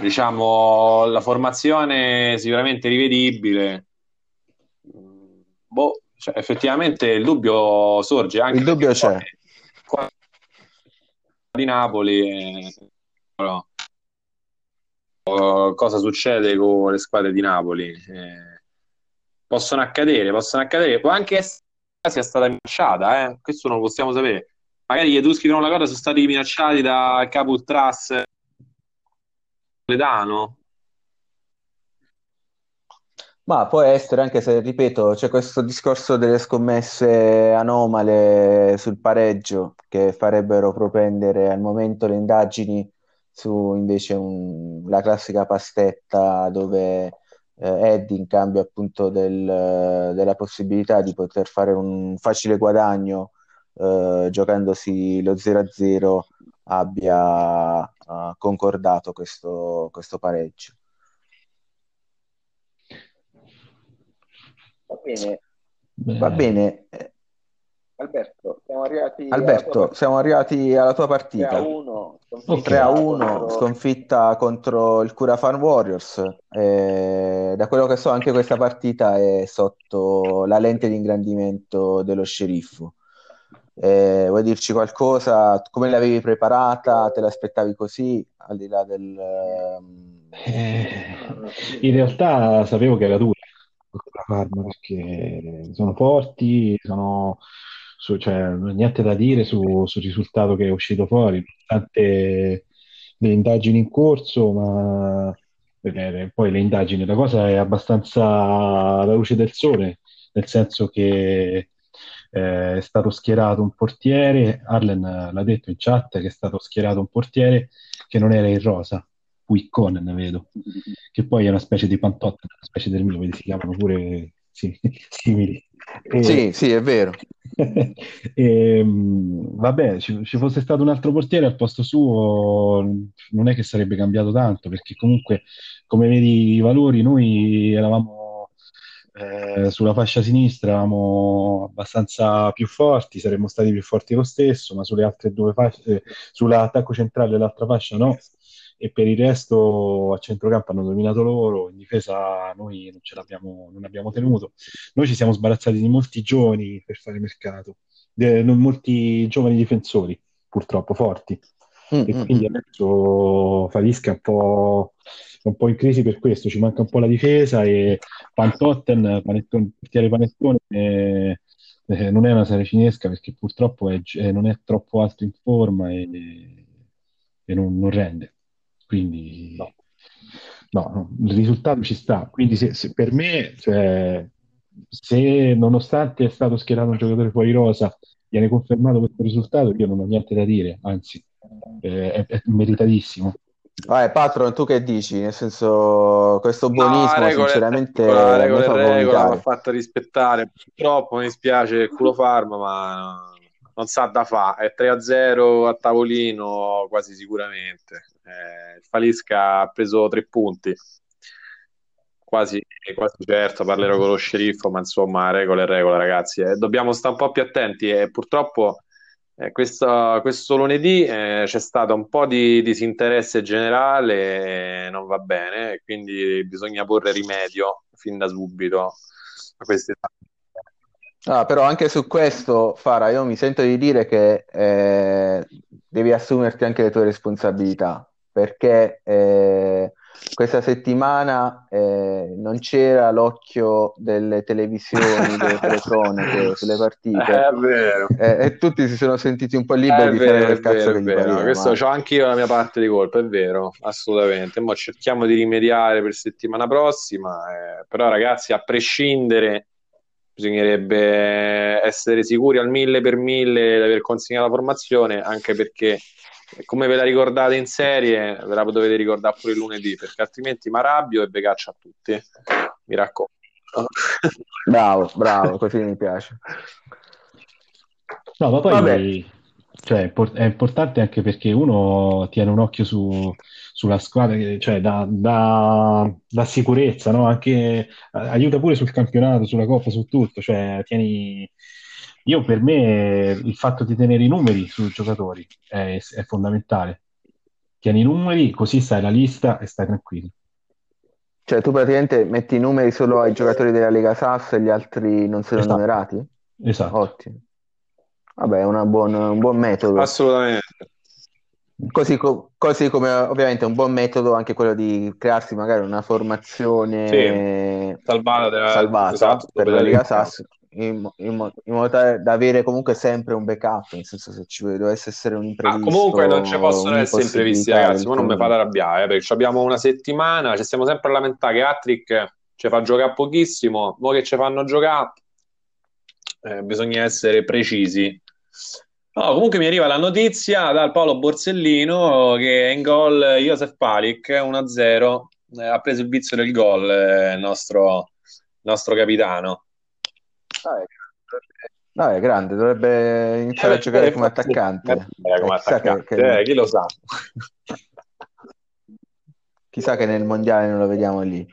diciamo, la formazione sicuramente rivedibile. Boh, cioè, effettivamente il dubbio sorge anche il dubbio c'è di Napoli e... no. cosa succede con le squadre di Napoli eh, possono accadere possono accadere può anche essere sia stata minacciata eh? questo non lo possiamo sapere magari gli Etruschi con la cosa sono stati minacciati da Capo Ultras Ledano? Ma può essere, anche se, ripeto, c'è questo discorso delle scommesse anomale sul pareggio che farebbero propendere al momento le indagini su invece un, la classica pastetta dove eh, Eddie in cambio appunto del, della possibilità di poter fare un facile guadagno eh, giocandosi lo 0-0 abbia uh, concordato questo, questo pareggio. Bene. Beh. Va bene. Alberto, siamo arrivati, Alberto, alla siamo arrivati alla tua partita. 3 a 1, sconfitta, 3 a 1, contro... sconfitta contro il Cura Farm Warriors. Eh, da quello che so, anche questa partita è sotto la lente di ingrandimento dello sceriffo. Eh, vuoi dirci qualcosa? Come l'avevi preparata? Te l'aspettavi così? Al di là del... Eh, in realtà sapevo che era dura la farma perché sono forti, sono, su, cioè, niente da dire su, sul risultato che è uscito fuori, nonostante le indagini in corso, ma vedere, poi le indagini, la cosa è abbastanza alla luce del sole, nel senso che eh, è stato schierato un portiere, Arlen l'ha detto in chat che è stato schierato un portiere che non era in rosa, Wicconen vedo, che poi è una specie di pantotta, una specie del mio, vedi, si chiamano pure sì, simili. E, sì, sì, è vero. e, vabbè, ci, ci, fosse stato un altro portiere al posto suo, non è che sarebbe cambiato tanto, perché comunque, come vedi i valori, noi eravamo eh, sulla fascia sinistra eravamo abbastanza più forti, saremmo stati più forti lo stesso, ma sulle altre due fasce, eh, sull'attacco centrale e l'altra fascia no. E per il resto a centrocampo hanno dominato loro, in difesa noi non ce l'abbiamo non abbiamo tenuto. Noi ci siamo sbarazzati di molti giovani per fare mercato, de, molti giovani difensori, purtroppo forti. Mm-hmm. E mm, quindi mm. adesso Falisca è un po' un po' in crisi per questo, ci manca un po' la difesa e Pantotten, panettone, portiere panettone, eh, eh, non è una serie cinesca perché purtroppo è, eh, non è troppo alto in forma e, e non, non, rende. Quindi no. No, il risultato ci sta. Quindi se, se per me, cioè, se nonostante è stato schierato un giocatore fuori rosa, viene confermato questo risultato, io non ho niente da dire, anzi, eh, è, è meritatissimo. Vai, Patron, tu che dici? Nel senso, questo buonismo, no, regole, sinceramente, regola, regola, fa regola, va fatta rispettare. Purtroppo mi spiace il culo farma, ma non sa da fare. È 3-0 a tavolino, quasi sicuramente. Eh, il Falisca ha preso tre punti. Quasi, quasi certo, parlerò con lo sceriffo, ma insomma, regola e regola, ragazzi. Eh, dobbiamo stare un po' più attenti e purtroppo eh, questo, questo, lunedì eh, c'è stato un po' di disinteresse generale, e non va bene, quindi bisogna porre rimedio fin da subito a queste Ah, però anche su questo, Fara, io mi sento di dire che eh, devi assumerti anche le tue responsabilità, perché eh, questa settimana eh, non c'era l'occhio delle televisioni, delle telecronache sulle partite. È vero. Eh, e tutti si sono sentiti un po' liberi È di fare vero, quel è cazzo vero, che vero. pareva. Questo ma- c'ho anch'io la mia parte di colpa, è vero, assolutamente. Mo cerchiamo di rimediare per settimana prossima, eh, però ragazzi, a prescindere, bisognerebbe essere sicuri al mille per mille di aver consegnato la formazione, anche perché come ve la ricordate in serie, ve la dovete ricordare pure il lunedì, perché altrimenti mi arrabbio e ve caccio a tutti. Mi raccomando. Bravo, bravo, così mi piace. No, ma poi cioè, è importante anche perché uno tiene un occhio su- sulla squadra, che- cioè dà, dà- dà sicurezza, no? Anche, eh, aiuta pure sul campionato, sulla Coppa, su tutto. Cioè, tieni... Io per me il fatto di tenere i numeri sui giocatori è, è fondamentale. Tieni i numeri, così stai la lista e stai tranquillo. Cioè, tu praticamente metti i numeri solo ai giocatori della Lega Sass e gli altri non sono Esatto. numerati? Esatto. Ottimo. Vabbè, è buon- un buon metodo. Assolutamente. Così, co- così come ovviamente è un buon metodo anche quello di crearsi magari una formazione Salvata, della- salvata esatto, per la Lega Sass in, in mo- in modo tale da avere comunque sempre un backup, nel senso se ci dovesse essere un Ah, imprevisto, comunque non ci possono essere imprevisti, ragazzi. Ma non mi fate arrabbiare, eh, perché abbiamo una settimana, ci stiamo sempre a lamentare che Attrick ci fa giocare pochissimo. Mo che ci fanno giocare, eh, bisogna essere precisi. No, comunque mi arriva la notizia dal Paolo Borsellino che è in gol Josef Palic 1-0. eh, ha preso il vizio del gol eh, il nostro, il nostro capitano. No, è grande, dovrebbe iniziare a Eh, giocare eh, come attaccante. eh, come attaccante, che- eh, chi lo sa? Chissà che nel mondiale non lo vediamo lì.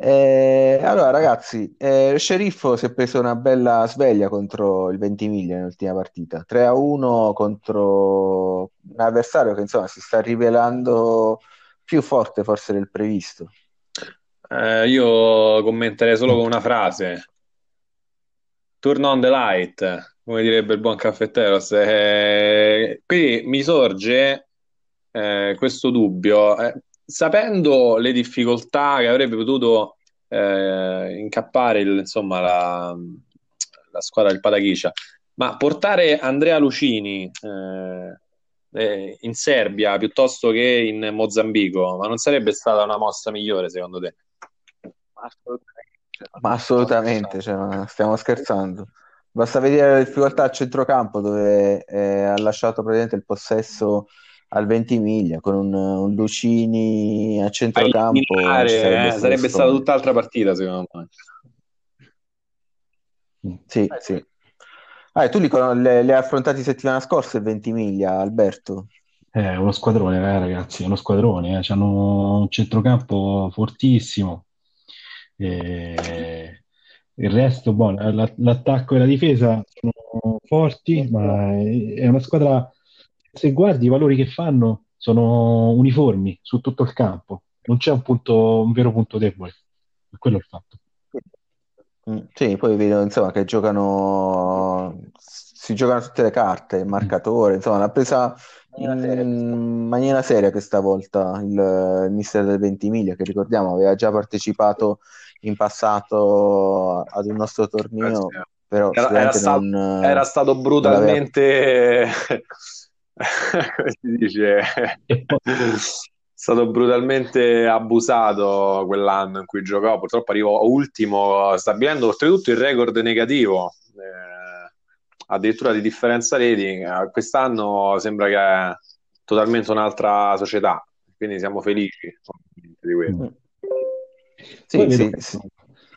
Eh, allora, ragazzi, eh, Sceriffo si è preso una bella sveglia contro il Ventimiglia nell'ultima partita. 3 a 1 contro un avversario che insomma si sta rivelando più forte forse del previsto. Eh, io commenterei solo con una frase. Turn on the light, come direbbe il buon caffetteros. Eh, qui mi sorge eh, questo dubbio, eh, sapendo le difficoltà che avrebbe potuto eh, incappare il- insomma, la, la squadra del Patachicia, ma portare Andrea Lucini eh, eh, in Serbia piuttosto che in Mozambico, ma non sarebbe stata una mossa migliore secondo te? Ma assolutamente, cioè, ma stiamo scherzando. Basta vedere le difficoltà al centrocampo dove eh, ha lasciato praticamente il possesso al Ventimiglia con un, un Lucini a A centrocampo. eliminare, ci eh, sarebbe stato sarebbe stata tutt'altra partita secondo me. Sì, sì. Ah, tu li, le, le hai affrontati settimana scorsa il Ventimiglia, Alberto? È uno squadrone, eh, ragazzi, è uno squadrone. eh. Hanno un centrocampo fortissimo. E il resto, boh, la- l'attacco e la difesa sono forti, ma è una squadra. Se guardi i valori che fanno, sono uniformi su tutto il campo. Non c'è un punto, un vero punto debole. Quello è il fatto. Mm, Sì, poi vedo insomma che giocano, si giocano tutte le carte, il marcatore, insomma l'ha presa in maniera seria questa volta il, il mister del Ventimiglia, che ricordiamo aveva già partecipato in passato ad un nostro torneo, però Era, era stato, non, era stato brutalmente, come si dice, è stato brutalmente abusato quell'anno in cui giocò. Purtroppo arrivò ultimo, stabilendo oltretutto il record negativo, eh, addirittura di differenza rating. Eh, Quest'anno sembra che è totalmente un'altra società, quindi siamo felici di questo. Sì, poi vedo sì, che- sì.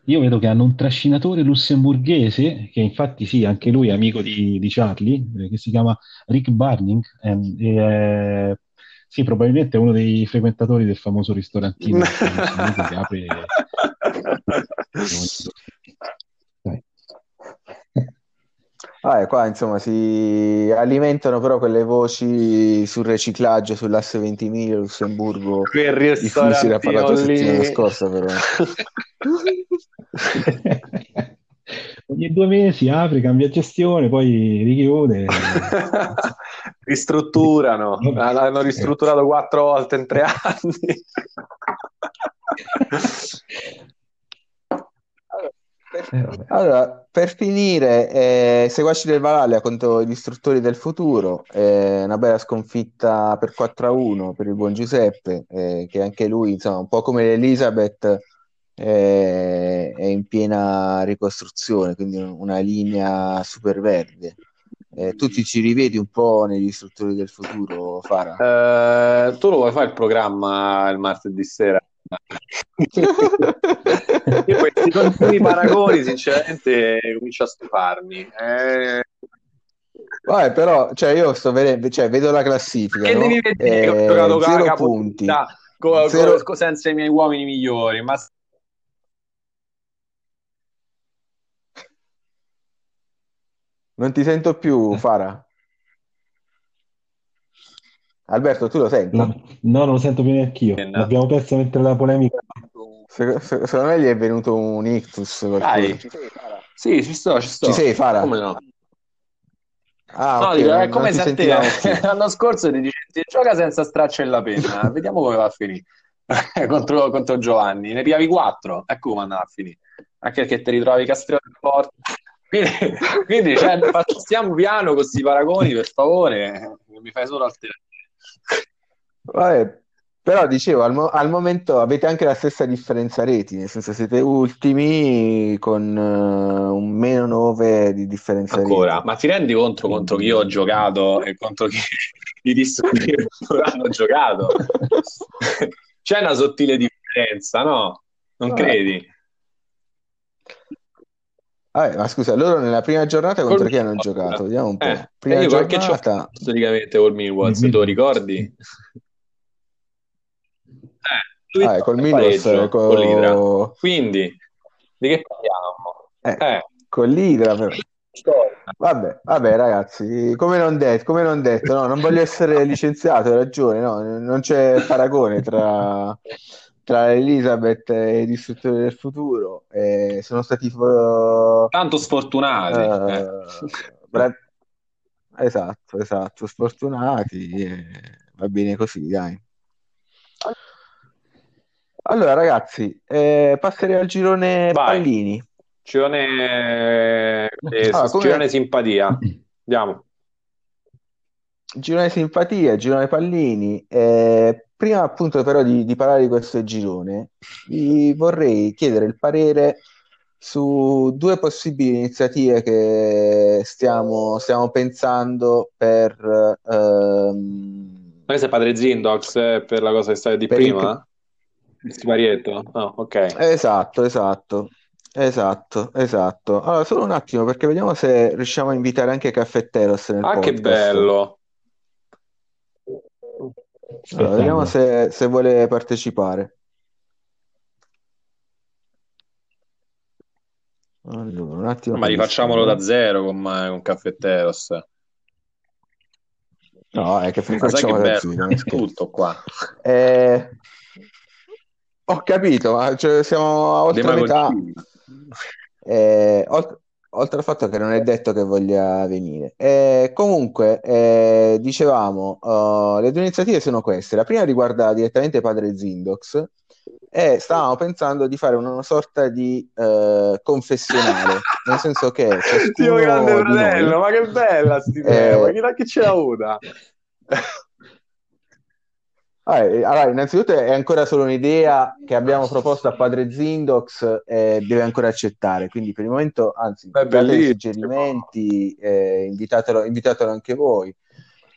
Io vedo che hanno un trascinatore lussemburghese, che infatti sì, anche lui è amico di, di Charlie, eh, che si chiama Rick Barning. ehm, e è- sì, probabilmente è uno dei frequentatori del famoso ristorantino che apre. Dai. Ah, e qua insomma si alimentano però quelle voci sul riciclaggio sull'asse Ventimiglia, Lussemburgo, Quel di cui si era parlato la settimana scorsa però. Ogni due mesi apre, cambia gestione, poi richiude. Ristrutturano, hanno ristrutturato quattro volte in tre anni. Eh, allora, per finire, eh, Seguaci del Valhalla contro gli istruttori del futuro, eh, una bella sconfitta per 4 a 1 per il buon Giuseppe, eh, che anche lui, insomma, un po' come Elizabeth, eh, è in piena ricostruzione, quindi una linea super verde. Eh, tu ti ci rivedi un po' negli istruttori del futuro, Fara? Eh, tu lo vuoi fare il programma il martedì sera? Io questi continui paragoni, sinceramente, comincio a stufarmi. Eh... Vabbè, però, cioè, io sto vedendo, cioè, vedo la classifica. Che no? devi vedere? Eh, ho giocato zero punti. Co- zero... Co- senza i miei uomini migliori, ma Non ti sento più, Fara. Alberto, tu lo senti? No, no, non lo sento più neanche io. no. Abbiamo perso mentre la polemica. Se- se- secondo me gli è venuto un ictus. Dai. qualcuno. Sì, ci sto, ci sto. Ci sei, Fara? Come no? Ah, No, ok, dico, non- è come se a te l'anno scorso ti dicevi gioca senza straccio e la penna, vediamo come va a finire contro, contro Giovanni. Ne piavi 4, ecco come andava a finire. Anche perché ti ritrovi Castrioti in porta. Quindi, quindi cioè, stiamo piano con questi paragoni, per favore, mi fai solo alterare. Vabbè, però dicevo, al, mo- al momento avete anche la stessa differenza reti, nel senso siete ultimi con eh, un meno 9 di differenza Ancora, reti. ma ti rendi conto contro chi io ho giocato e contro chi i distruttori hanno giocato? C'è una sottile differenza, no? Non Vabbè. credi? Vabbè, ma scusa, loro nella prima giornata contro Col chi hanno Millwall. giocato? Vediamo un po'. Eh, Prima io qualche giornata, fatto storicamente col Millwall, se te lo ricordi? Eh, lui ah, col fa Milos, pareggio co- con l'Idra. Quindi, di che parliamo? eh, Eh, con l'Idra però. Vabbè, vabbè, ragazzi, come non detto, come non detto, no, non voglio essere licenziato, hai ragione, no, non c'è paragone tra, tra Elizabeth e i distruttori del futuro. eh, sono stati eh, tanto sfortunati. eh, bra- esatto, esatto, sfortunati, eh, va bene così, dai. Allora, ragazzi, eh, passerei al girone Vai. pallini. Girone, eh, Ah, come- girone simpatia. Andiamo. Girone simpatia, girone pallini. Eh, prima appunto però di, di parlare di questo girone, vi vorrei chiedere il parere su due possibili iniziative che stiamo, stiamo pensando per, ehm, è Padre Zindox eh, per la cosa che stavi di Per il- prima? Il siparietto? No, ok. Esatto, esatto, esatto, esatto. Allora, solo un attimo perché vediamo se riusciamo a invitare anche Caffetteros nel Ah, che podcast. bello. Allora, vediamo se, se vuole partecipare. Allora, un attimo Ma rifacciamolo da zero con, con Caffetteros. No, è che Ma facciamo che da zero, tutto qua. Eh, ho capito, ma cioè, siamo a oltre metà. Eh, ol- oltre al fatto che non è detto che voglia venire. Eh, comunque, eh, dicevamo, uh, le due iniziative sono queste. La prima riguarda direttamente Padre Zindox e stavamo pensando di fare una sorta di eh, confessionale, nel senso che Dio grande fratello, ma che bella idea, Eh, ma chi, da chi ce l'ha avuta? Eh, allora, innanzitutto è ancora solo un'idea che abbiamo proposto a Padre Zindox e deve ancora accettare, quindi per il momento, anzi, È date suggerimenti, eh, invitatelo, invitatelo anche voi.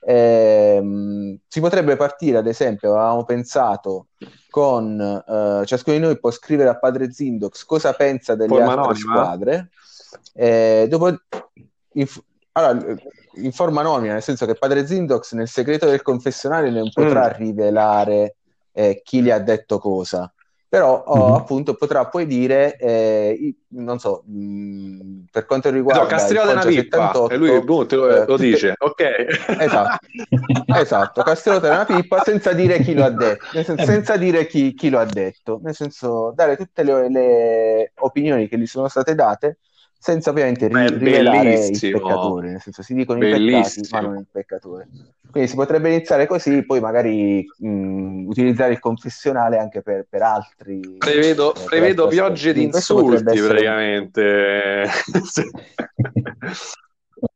Ehm, si potrebbe partire, ad esempio, avevamo pensato con eh, ciascuno di noi può scrivere a Padre Zindox cosa pensa delle Forma altre anonima? squadre. Eh, dopo, inf- allora, in forma anonima, nel senso che Padre Zindox nel segreto del confessionale non potrà Mm. rivelare eh, chi gli ha detto cosa, però oh, Mhm. appunto potrà poi dire, eh, non so, mh, per quanto riguarda No, Castriota è una pippa 78, e lui boh, te lo, eh, lo dice, ok. Esatto, esatto, Castriota è una pippa senza dire chi lo ha detto, nel senso, Eh. senza dire chi, chi lo ha detto, nel senso dare tutte le, le opinioni che gli sono state date senza ovviamente ri- rivelare il bellissimo. peccatore, nel senso si dicono i peccati, ma Bellissimo. non il peccatore. Quindi si potrebbe iniziare così, poi magari mh, utilizzare il confessionale anche per, per altri, Prevedo, eh, prevedo piogge di insulti essere praticamente.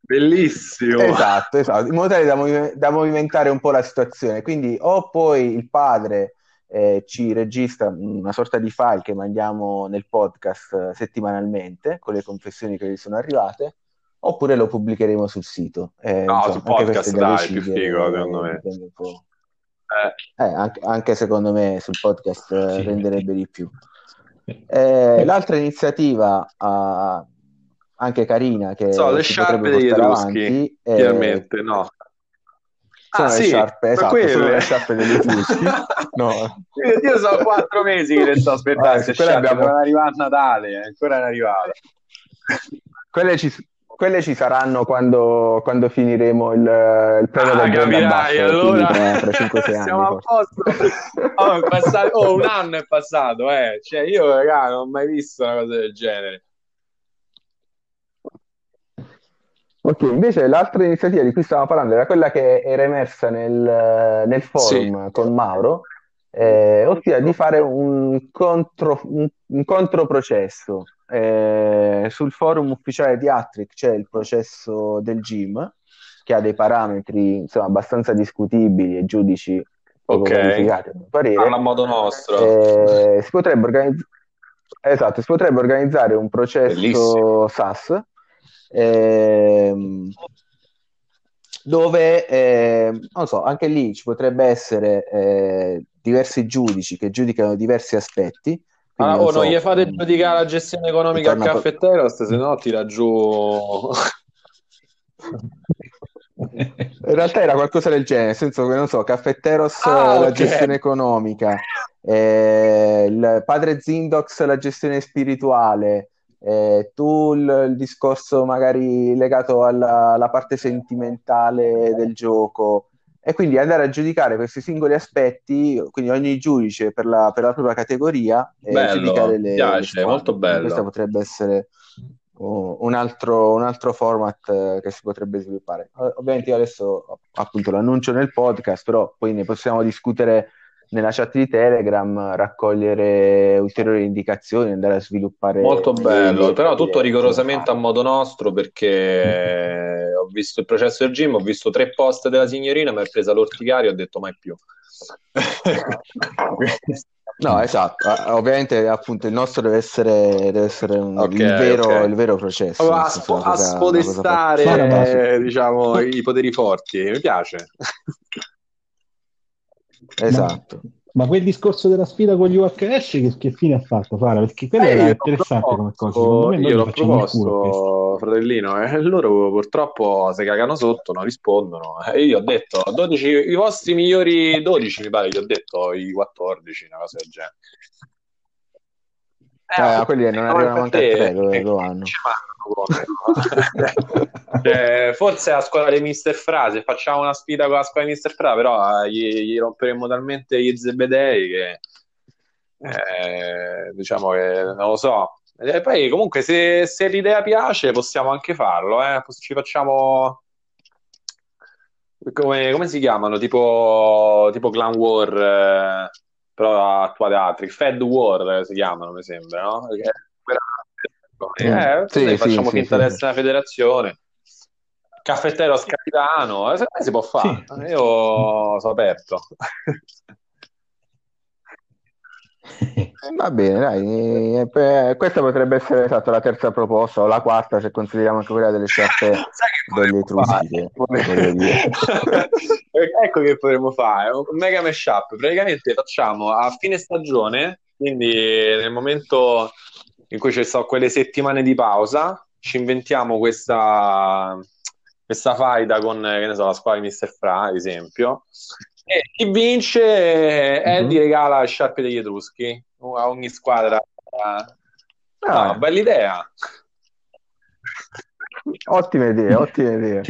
Bellissimo. Esatto, esatto, in modo tale da, movi- da movimentare un po' la situazione. Quindi o poi il padre eh, ci registra una sorta di file che mandiamo nel podcast eh, settimanalmente con le confessioni che gli sono arrivate, oppure lo pubblicheremo sul sito. Eh, No, insomma, sul podcast, dai, più figo, secondo me. Eh, Eh, anche, anche secondo me sul podcast eh, Sì. renderebbe di più. Eh, l'altra iniziativa, ah, anche carina, che so, le sciarpe potrebbe degli portare Etruschi, chiaramente, no. Sono Ah, le sì, sciarpe, sono esatto, sono quelle. le sciarpe degli Etruschi. No. Io, sono quattro mesi che le sto aspettando, Ah, queste sciarpe abbiamo- dovevano arrivare a Natale, eh, ancora non è arrivata. Quelle ci, quelle ci saranno quando, quando finiremo il, il premio Ah, del capirai, allora tra, tra 5-6 anni. siamo a posto. Oh, passato- oh, un anno è passato, eh. Cioè, io, raga, non ho mai visto una cosa del genere. Ok, invece l'altra iniziativa di cui stavamo parlando era quella che era emersa nel, nel forum con Mauro, eh, ossia di fare un, contro, un, un controprocesso. Eh, sul forum ufficiale di Attric c'è il processo del GIM, che ha dei parametri insomma, abbastanza discutibili e giudici poco Ok. qualificati a mio parere. Parla a modo nostro. Eh, si potrebbe organizz- esatto, si potrebbe organizzare un processo Bellissimo. SAS ehm, dove, eh, non so, anche lì ci potrebbe essere eh, diversi giudici che giudicano diversi aspetti. Ah, non oh, so, non gli fate mh, giudicare la gestione economica al ritorna po- se no tira giù. In realtà era qualcosa del genere, nel senso che non so, Caffetteros Ah, la gestione economica, eh, il padre Zindox la gestione spirituale, eh, tu il, il discorso magari legato alla, alla parte sentimentale del gioco e quindi andare a giudicare questi singoli aspetti, quindi ogni giudice per la, per la propria categoria e Bello, giudicare le, le piace, squadre. molto bello. Questo potrebbe essere un altro, un altro format eh, che si potrebbe sviluppare. Eh, Ovviamente io adesso appunto l'annuncio nel podcast, però poi ne possiamo discutere nella chat di Telegram, raccogliere ulteriori indicazioni, andare a sviluppare Molto bello, però tutto rigorosamente a farlo. modo nostro perché ho visto il processo del gym, ho visto tre post della signorina, mi ha presa l'orticaria e ho detto mai più. No, esatto, Ah, ovviamente appunto il nostro deve essere, deve essere un- Ok, il vero, ok. il vero processo, a, una a cosa- una cosa spodestare, eh, diciamo, i poteri forti, mi piace. Esatto. Ma quel discorso della sfida con gli UHS che, che fine ha fatto, Fara? Perché quella Eh, era interessante come cosa. Secondo me io l'ho proposto, fratellino, e loro purtroppo si cagano sotto, non rispondono. E io ho detto 12, i vostri migliori 12, mi pare, gli ho detto i 14, una cosa del genere. Eh, quelli non arrivano manco a te, tre, dove, eh, dove vanno? Cioè, forse a scuola di Mister Fra, se facciamo una sfida con la scuola di Mister Fra, però gli, gli romperemo talmente gli zebedei che eh, diciamo che non lo so. E poi comunque se, se l'idea piace possiamo anche farlo, eh. Ci facciamo come, come si chiamano? Tipo, tipo Clan War, però attuate altri. Fed War eh, si chiamano, mi sembra, no? Perché- eh, Sì, così sì, facciamo sì, finta di essere una federazione. Caffettero scapitano, eh, si può fare. Io sono aperto. Va bene, dai. eh, Questa potrebbe essere esatto, la terza proposta o la quarta se consideriamo anche quella delle sciarpe voglio dire. ecco che potremmo fare un mega mashup. Praticamente facciamo a fine stagione, quindi nel momento in cui ci sono quelle settimane di pausa, ci inventiamo questa, questa faida con che ne so, la squadra di Mr. Fra, ad esempio. E chi vince, Eddie Mhm. regala le sciarpe degli Etruschi a ogni squadra. Ah, No, bella idea. Ottima idea, ottima idea.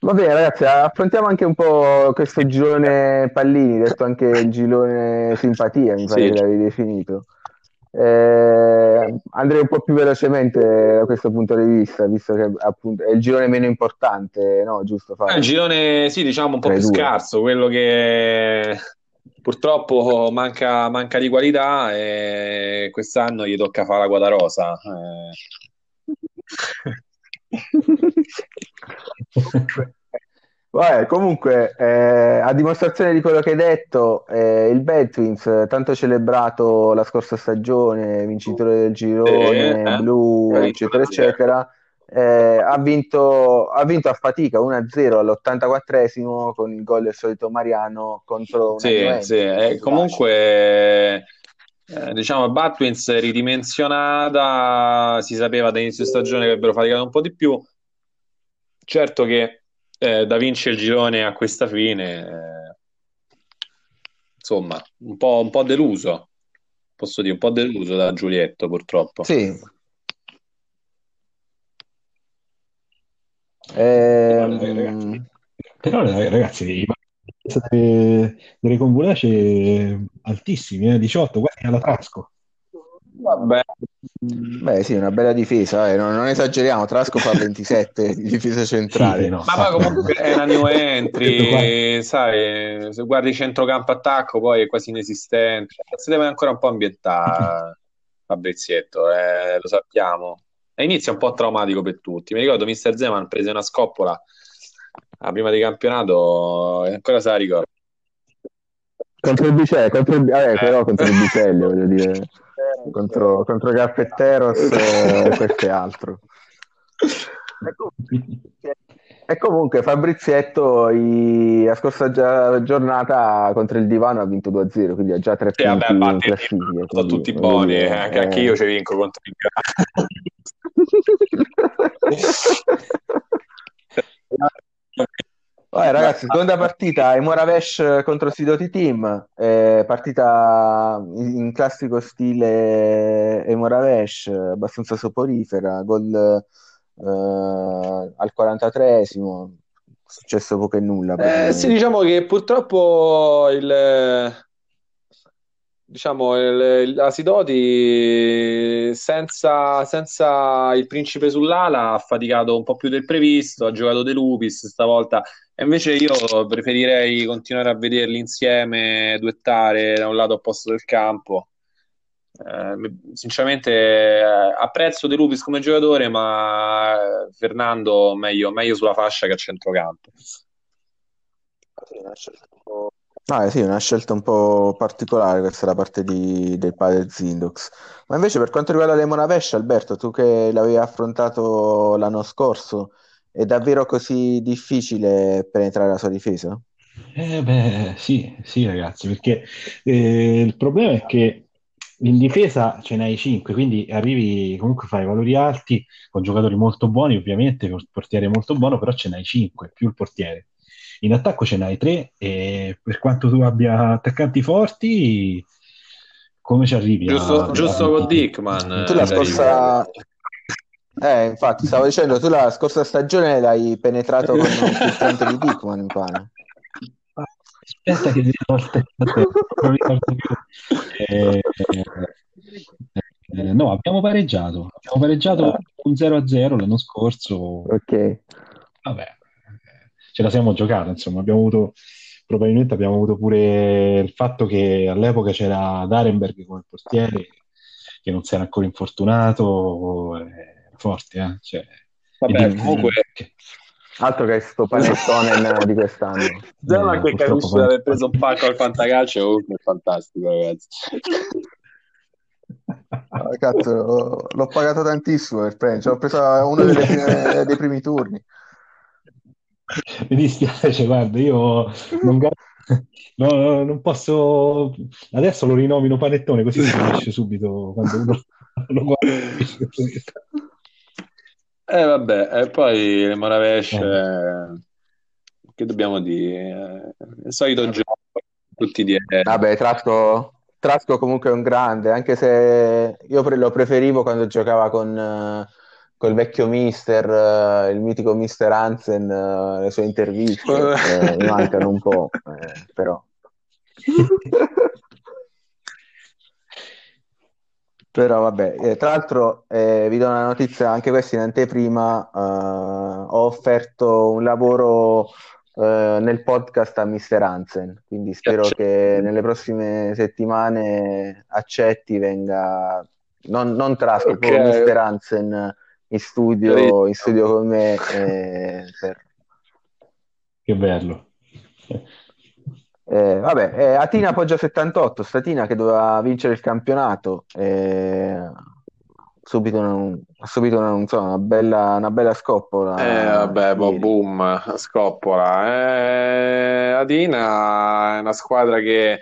Va bene, ragazzi, affrontiamo anche un po' questo girone pallini, detto anche il girone simpatia, mi pare Sì. che l'avevi definito. Eh, eh, andrei un po' più velocemente da questo punto di vista, visto che appunto è il girone meno importante, no? Giusto? Fare. È il girone, sì, diciamo un po' più due. scarso, quello che purtroppo manca, manca, di qualità e quest'anno gli tocca fare la quadra rosa. Eh. Vabbè, comunque, eh, a dimostrazione di quello che hai detto, eh, il Bedwins, tanto celebrato la scorsa stagione, vincitore del girone, eh, blu, eccetera, eccetera, eh, ha vinto, ha, vinto, a fatica 1-0 all'84esimo con il gol del solito Mariano contro una Sì, Juventus, sì. Eh, comunque, eh, diciamo, Batwins ridimensionata, si sapeva da inizio stagione che avrebbero faticato un po' di più. Certo che eh, da vincere il girone a questa fine, eh, insomma, un po', un po' deluso, posso dire, un po' deluso da Giulietto purtroppo. Sì. Ehm... Però ragazzi, delle, delle convulace altissimi, eh? 18, quasi alla Trasco. Vabbè. Beh, sì, una bella difesa, eh. non, non, esageriamo. Trasco fa 27 di difesa centrale. Sì, no, ma poi comunque è una new entry, sai, se guardi centrocampo attacco poi è quasi inesistente. Si deve ancora un po' ambientare Fabrizietto, eh, lo sappiamo. E inizia un po' traumatico per tutti. Mi ricordo Mister Zeman prese una scoppola a prima di campionato e ancora se la ricordo. Contro il Bicelli, contro il, eh, però contro il Bicelli, voglio dire contro, contro Gaffetteros e questo è altro. E comunque Fabrizietto i... la scorsa giornata contro il Divano ha vinto 2-0, quindi ha già tre sì, punti vabbè, in classifica. Sono tutti buoni, eh, anche, anche io ci vinco contro il Divano. Vai, ragazzi, seconda partita, Emoravesh contro Sidoti Team, eh, partita in, in classico stile Emoravesh, abbastanza soporifera, gol eh, al 43esimo, successo poco e nulla. Eh, sì, diciamo che purtroppo il, diciamo, il, la Sidoti senza, senza, il principe sull'ala ha faticato un po' più del previsto, ha giocato De Lupis stavolta, e invece io preferirei continuare a vederli insieme, duettare da un lato opposto del campo. Eh, sinceramente eh, apprezzo De Lupis come giocatore, ma Fernando meglio, meglio sulla fascia che a centrocampo. Ah, sì, una scelta un po' particolare questa da parte di, del padre Zindox. Ma invece per quanto riguarda Lemona Pesce, Alberto, tu che l'avevi affrontato l'anno scorso, è davvero così difficile penetrare la sua difesa? Eh beh, sì, sì ragazzi, perché eh, il problema è che in difesa ce n'hai 5, quindi arrivi comunque fai valori alti con giocatori molto buoni, ovviamente, con il portiere molto buono, però ce n'hai 5 più il portiere in attacco ce n'hai tre e per quanto tu abbia attaccanti forti, come ci arrivi? Giusto, a, giusto con Dickman. Tu la scorsa... Eh, infatti, stavo dicendo, tu la scorsa stagione l'hai penetrato con il pulsante di Dickman, mi pare. Aspetta che non ricordo più. Eh, eh, no, abbiamo pareggiato. Abbiamo pareggiato un 0-0 l'anno scorso. Ok. Vabbè, ce la siamo giocata, insomma, abbiamo avuto probabilmente abbiamo avuto pure il fatto che all'epoca c'era Darenberg come portiere che non si era ancora infortunato, era forte, eh? Cioè, Vabbè, comunque... Altro che sto panettone di quest'anno. Già eh, che capisci di aver preso un pacco al fantacalcio, comunque è fantastico, ragazzi. Ah, cazzo, l'ho pagato tantissimo per prendere, cioè, ho preso uno dei, dei primi turni. mi dispiace, guarda, io non, no, non, posso. Adesso lo rinomino panettone così si capisce subito quando uno lo guarda. Eh vabbè, e poi le Moravesh, eh. che dobbiamo dire? Il solito gioco, tutti dietro. Vabbè, Trasco, Trasco comunque è un grande, anche se io lo preferivo quando giocava con... Col vecchio mister, uh, il mitico mister Hansen, uh, le sue interviste eh, mi mancano un po', eh, però. Però vabbè, eh, tra l'altro eh, vi do una notizia, anche questa in anteprima, ho offerto un lavoro nel podcast a Mr. Hansen, quindi spero che nelle prossime settimane accetti, venga, non, non trasco, Ok. proprio Mr. Hansen in studio, in studio con me eh, per- Che bello. Eh, vabbè, eh, Atina Poggia 78, Statina che doveva vincere il campionato, eh, subito, una, ha subito una, non so, una bella, una bella scoppola. Eh, vabbè, boh, boom, scoppola. Eh, Adina è una squadra che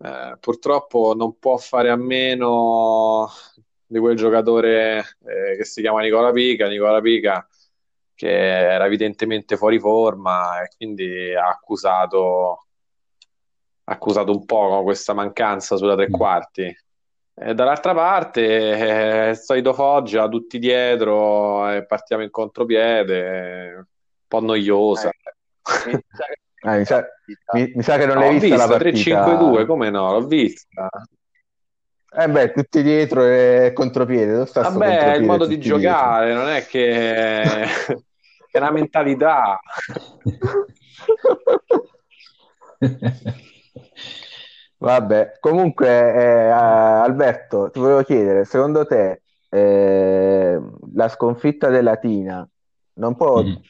eh, purtroppo non può fare a meno di quel giocatore eh, che si chiama Nicola Pica. Nicola Pica che era evidentemente fuori forma e quindi ha accusato, ha accusato un po' questa mancanza sulla tre Mm. quarti. E dall'altra parte, eh, il solito Foggia, tutti dietro, e partiamo in contropiede, un po' noiosa. Eh, mi, sa, mi- mi sa che non No, l'hai ho vista la partita. 3-5-2, come no? L'ho vista. Eh beh, tutti dietro e contropiede. Dove sta Vabbè, è il modo di dietro? giocare, non è che è una mentalità. Vabbè, comunque, eh, Alberto, ti volevo chiedere, secondo te eh, la sconfitta della Tina non può Mhm.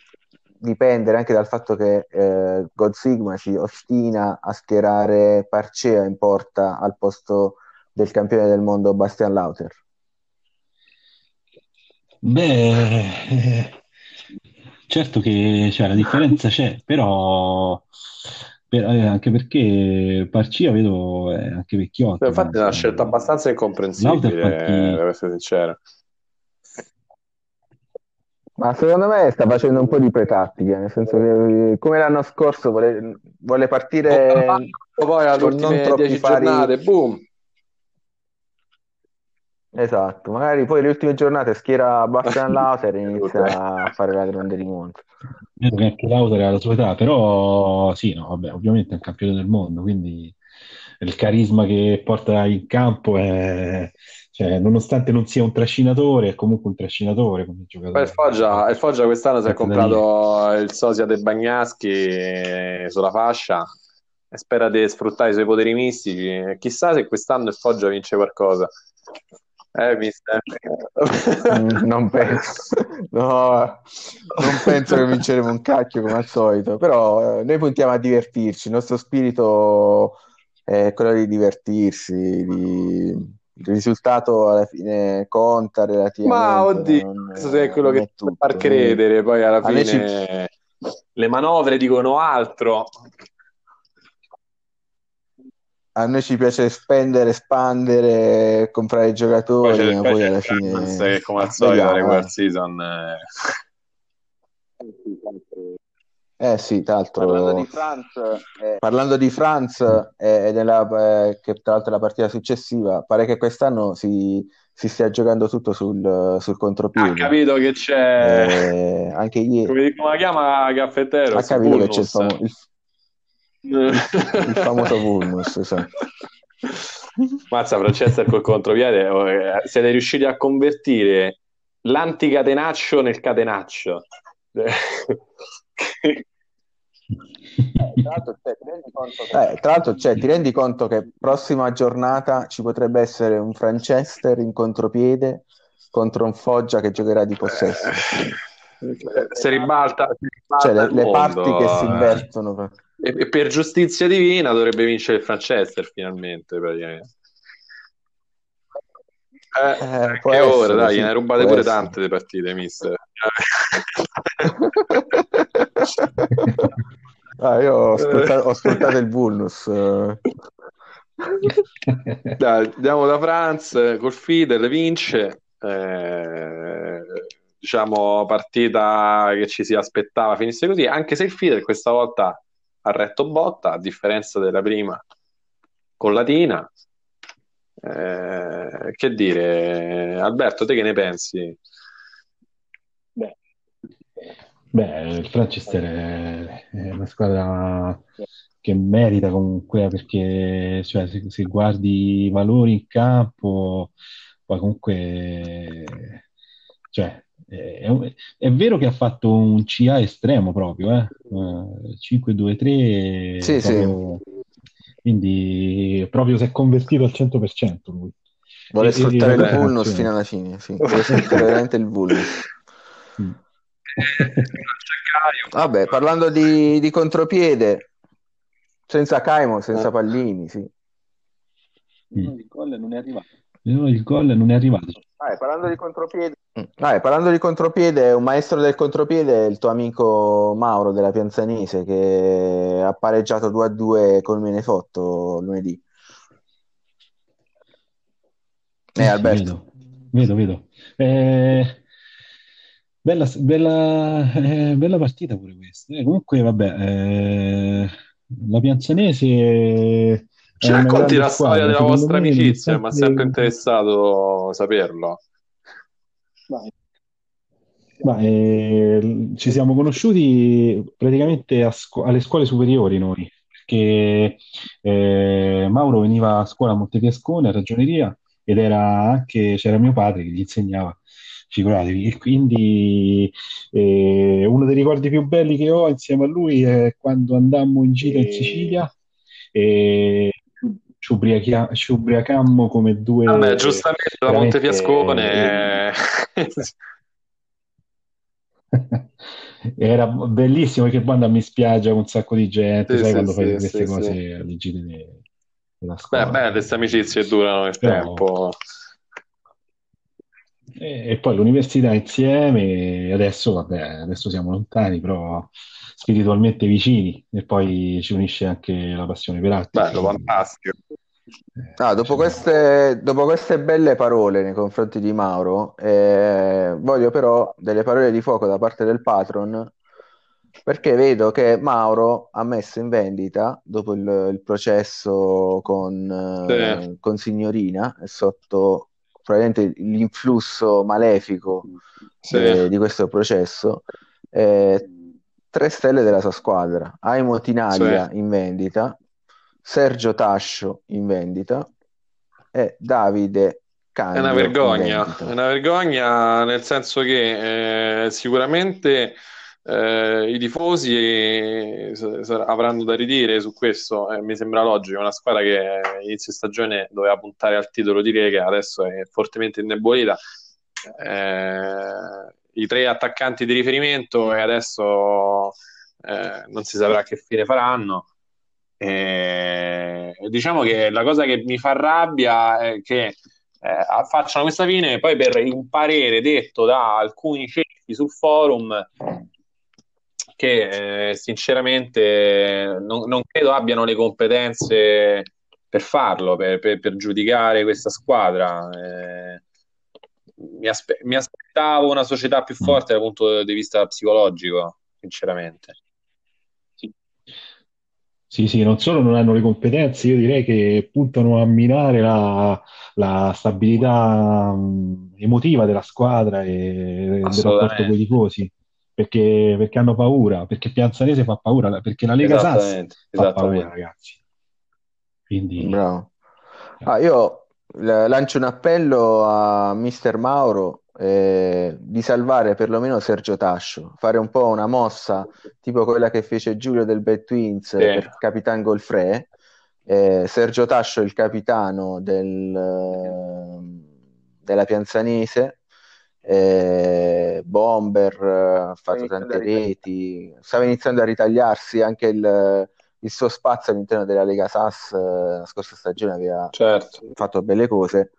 dipendere anche dal fatto che eh, God Sigma si ostina a schierare Parcea in porta al posto del campione del mondo Bastian Lauter? Beh, eh, certo che cioè, la differenza c'è, però per- eh, anche perché Parcia vedo è anche vecchiotto. Infatti è una scelta abbastanza incomprensibile, Lauter quanti- devo essere sincero. Ma secondo me sta facendo un po' di pretattica, nel senso che eh, come l'anno scorso vuole, vuole partire Poi alle con non ultime troppi 10 fari. giornate, boom! Esatto, magari poi le ultime giornate schiera Bastian Lauter e inizia a fare la grande rimonta. Vedo che anche Lauter ha la sua età, però sì, no, vabbè, ovviamente è un campione del mondo, quindi il carisma che porta in campo è, cioè, nonostante non sia un trascinatore, è comunque un trascinatore come giocatore. il Foggia, il Foggia quest'anno si è comprato il sosia De Bagnaschi sulla fascia e spera di sfruttare i suoi poteri mistici. Chissà se quest'anno il Foggia vince qualcosa. Eh, mister. Mm, non penso, no, non penso che vinceremo un cacchio come al solito, però eh, noi puntiamo a divertirci, il nostro spirito è quello di divertirsi, di- il risultato alla fine conta relativamente, Ma oddio, non, questo è quello che tutto. far credere, poi alla me ci- fine le manovre dicono altro. A noi ci piace spendere, espandere, comprare Poi giocatori, c'è, ma poi poi alla fine che come al solito la regular eh. season eh, Eh sì, tra Parlando di l'altro eh, parlando di Franz eh, e della, eh, che tra l'altro è la partita successiva, pare che quest'anno si, si stia giocando tutto sul, sul ha contropiede. capito che c'è, Eh, anche ieri come, come la chiama Caffettero, ha capito che c'è il, famo- il- il famoso Vulnus, esatto. Mazza Francesca col contropiede, oh, eh, siete riusciti a convertire l'anticatenaccio nel catenaccio. tra l'altro, cioè, ti rendi conto che Eh, tra l'altro, cioè, ti rendi conto che prossima giornata ci potrebbe essere un Franchester in contropiede contro un Foggia che giocherà di possesso. Si ribalta, si ribalta Cioè, le, le parti che si eh. invertono. E, e per giustizia divina dovrebbe vincere il Franchester finalmente, praticamente. Eh, Eh, che ora, dai, sì, ne rubate pure essere. tante le partite, mister. Ah, io ho ascoltato, ho ascoltato il eh. Dai, andiamo da Franz col Fidel, vince. Eh, diciamo partita che ci si aspettava finisse così, anche se il Fidel questa volta ha retto botta, a differenza della prima con Latina. Eh, che dire, Alberto, te che ne pensi? Beh, il Manchester è, è una squadra che merita comunque perché cioè, se, se guardi i valori in campo Poi comunque, cioè, è, è, vero che ha fatto un CA estremo proprio, eh? Uh, 5-2-3, sì, proprio, sì. quindi proprio si è convertito al 100% lui. Vuole sfruttare il vulnus fino alla fine, sì. vuole sfruttare veramente il vulnus. Mm. Vabbè, parlando di, di, contropiede, senza Caimo, senza pallini, sì. Mm. Il gol non è arrivato. No, il gol non è arrivato. Ah, parlando di contropiede. Ah, parlando di contropiede, un maestro del contropiede è il tuo amico Mauro della Pianzanese che ha pareggiato 2 a 2 col Menefotto lunedì. Eh, Alberto. Vedo, vedo. vedo. Eh, bella, bella, eh, bella, partita pure questa. Eh, comunque, vabbè, eh, la Pianzanese ci racconti la storia della vostra amicizia, mi ha sempre interessato saperlo. Vai. Eh, ci siamo conosciuti praticamente scu- alle scuole superiori noi, perché eh, Mauro veniva a scuola a Montefiascone, a ragioneria, ed era anche, c'era mio padre che gli insegnava, figuratevi, e quindi eh, uno dei ricordi più belli che ho insieme a lui è quando andammo in gita in Sicilia e ci, ubriachia- ci ubriacammo come due... Vabbè, giustamente da Montefiascone... Era bellissimo perché poi andammo in spiaggia con un sacco di gente, sì, sai, sì, quando sì, fai queste cose alle gite della scuola. Beh, beh, queste amicizie durano nel Però... tempo. E, e, poi l'università insieme, adesso, vabbè, adesso siamo lontani, però spiritualmente vicini e poi ci unisce anche la passione per arte. Bello, fantastico. Ah, dopo, queste, dopo, queste, belle parole nei confronti di Mauro, eh, voglio però delle parole di fuoco da parte del patron, perché vedo che Mauro ha messo in vendita, dopo il, il processo con, eh, con Signorina, sotto probabilmente l'influsso malefico sì. eh, di questo processo, eh, tre stelle della sua squadra. Aimo Tinaglia sì. in vendita, Sergio Tascio in vendita e Davide Cagno. È una vergogna, è una vergogna nel senso che eh, sicuramente eh, i tifosi eh, avranno da ridire su questo, eh, mi sembra logico, una squadra che inizio stagione doveva puntare al titolo di Lega, adesso è fortemente indebolita. Eh, I tre attaccanti di riferimento e adesso eh, non si saprà che fine faranno. E, diciamo che la cosa che mi fa rabbia è che eh, facciano questa fine e poi per un parere detto da alcuni ciechi sul forum che eh, sinceramente non, non, credo abbiano le competenze per farlo, per, per, per giudicare questa squadra. Eh, mi, aspe- mi, aspettavo una società più forte dal punto di vista psicologico, sinceramente. Sì, sì, non solo non hanno le competenze, io direi che puntano a minare la, la stabilità um, emotiva della squadra e del rapporto con i tifosi, perché, perché, hanno paura, perché Pianzanese fa paura, perché la Lega Sass fa paura, ragazzi. Quindi... Bravo. Ah, io lancio un appello a Mister Mauro eh, di salvare perlomeno Sergio Tascio, fare un po' una mossa tipo quella che fece Giulio del Bad Twins sì. per Capitan Golfre. Eh, Sergio Tascio, il capitano del, della Pianzanese, eh, Bomber, ha fatto tante reti, stava iniziando a ritagliarsi anche il, il suo spazio all'interno della Lega SAS eh, la scorsa stagione aveva certo. fatto belle cose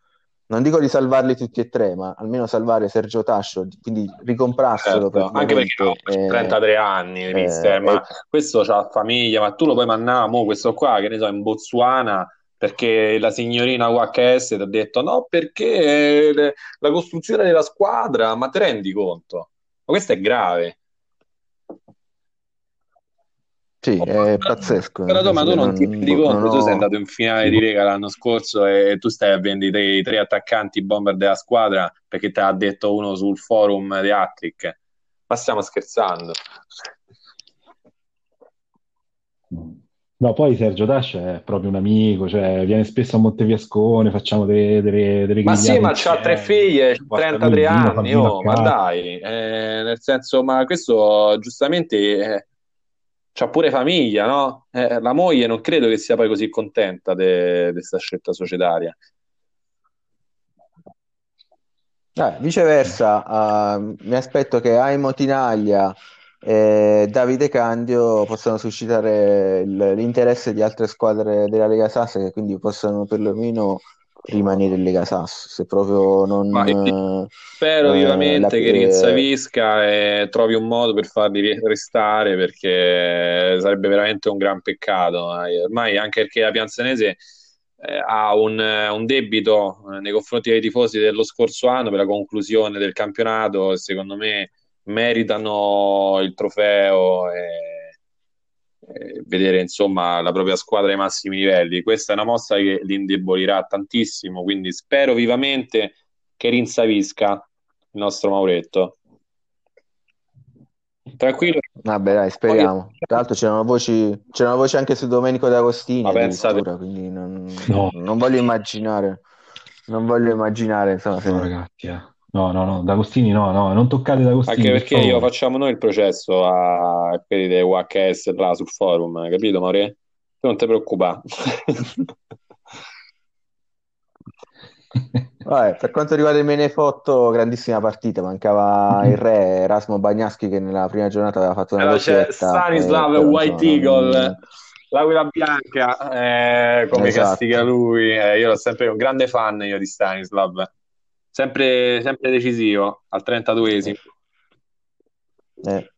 non dico di salvarli tutti e tre, ma almeno salvare Sergio Tascio, quindi ricomprarselo. Certo, anche perché ha eh, 33 anni, eh, mister, ma eh, questo ha famiglia, ma tu lo puoi mandare, mo questo qua, che ne so, in Botswana, perché la signorina UHS ti ha detto no, perché la costruzione della squadra, ma te rendi conto? Ma questo è grave. Sì, è pazzesco. Però tu, ma tu non ti rendi conto, ho... tu sei andato in finale di Lega l'anno scorso e tu stai a vendere i tre attaccanti bomber della squadra perché te l'ha detto uno sul forum di Attrick. Ma stiamo scherzando. No, poi Sergio Dash è proprio un amico, cioè viene spesso a Montefiascone, facciamo delle, delle, delle Ma sì, ma c'ha tre figlie, porta lui 33 il vino, fa il anni, oh, ma dai, eh, nel senso, ma questo giustamente eh, c'ha pure famiglia, no? Eh, la moglie non credo che sia poi così contenta di questa scelta societaria. Eh, viceversa, eh, mi aspetto che Aimo Tinaglia e Davide Candio possano suscitare il- l'interesse di altre squadre della Lega Sass che quindi possano perlomeno rimanere in Lega Sass, se proprio Ma io non... spero eh, vivamente la- che eh, rinsavisca e trovi un modo per farli re- restare perché sarebbe veramente un gran peccato. eh. Ormai anche perché la Pianzanese eh, ha un, eh, un debito eh, nei confronti dei tifosi dello scorso anno per la conclusione del campionato secondo me meritano il trofeo e, e vedere insomma la propria squadra ai massimi livelli. Questa è una mossa che li indebolirà tantissimo, quindi spero vivamente che rinsavisca il nostro Mauretto. Tranquillo, Vabbè, dai, speriamo. Tra l'altro c'erano voci, c'erano voci anche su Domenico D'Agostini ma pensate, quindi non, No, non voglio immaginare, non voglio immaginare, insomma, se... no, ragazzi, eh. No, no, no, D'Agostini no, no, non toccate D'Agostini, anche per perché io favore. facciamo noi il processo a quelli del UHS là sul forum, capito Maure? Tu non ti preoccupare. Vabbè, per quanto riguarda il Menefotto, grandissima partita, mancava il re Erasmo Bagnaschi che nella prima giornata aveva fatto una Allora c'è doppietta, Stanislav eh, però White insomma non... Eagle, l'Aquila Bianca, eh, come castiga Esatto, lui. Eh, io l'ho sempre un grande fan io di Stanislav, sempre, sempre decisivo al 32esimo. Eh,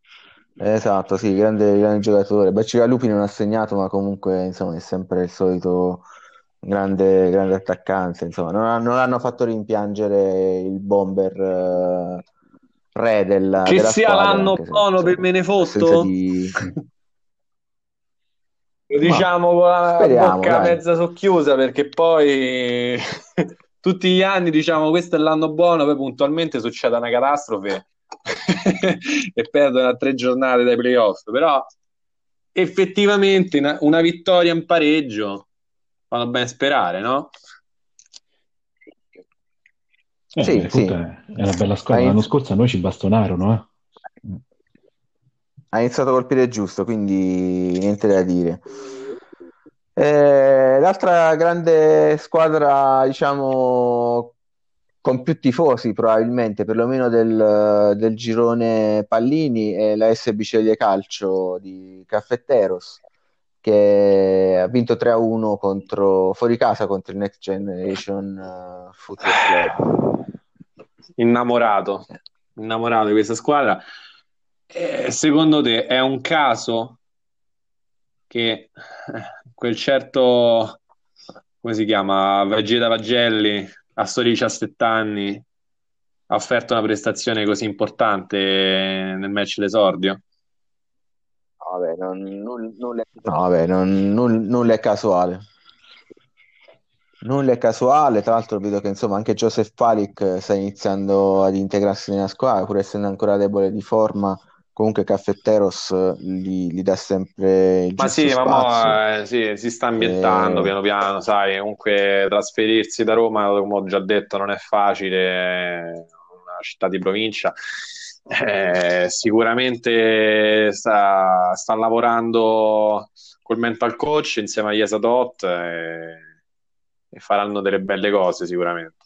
esatto, sì, grande, grande giocatore. Bacigalupi non ha segnato, ma comunque insomma, è sempre il solito grande, grande attaccante. Insomma, non, ha- non hanno fatto rimpiangere il bomber eh, re della, Che della sia squadra, l'anno se buono per insomma, l'assenza Menefotto? di... Lo Ma diciamo con la bocca dai. mezza socchiusa perché poi tutti gli anni diciamo questo è l'anno buono, poi puntualmente succede una catastrofe e perdono a tre giornate dai playoff, però effettivamente una, una vittoria in pareggio fanno ben sperare, no? Eh, Sì, Menefotto sì. è, è una bella squadra, l'anno scorso a noi ci bastonarono, eh. ha iniziato col piede giusto, quindi niente da dire. Eh, l'altra grande squadra, diciamo, con più tifosi probabilmente, perlomeno del, del girone Pallini, è la SB Ceglie Calcio di Caffetteros, che ha vinto 3-1 contro, fuori casa contro il Next Generation eh, Football Club. Innamorato, innamorato di questa squadra. Eh, secondo te è un caso che quel certo, come si chiama, Vegeta Vagelli a soli 17 anni ha offerto una prestazione così importante nel match d'esordio? Vabbè, non, nulla, nulla- No, vabbè, non- è casuale. Nulla è casuale, tra l'altro vedo che insomma anche Joseph Palic sta iniziando ad integrarsi nella squadra, pur essendo ancora debole di forma, comunque Caffetteros eh, gli, gli dà sempre il Ma sì, ma mo, eh, sì, si sta ambientando E- piano piano, sai, comunque trasferirsi da Roma, come ho già detto, non è facile, è una città di provincia. Eh, sicuramente sta, sta lavorando col mental coach insieme a Yesa Dot e, e faranno delle belle cose sicuramente.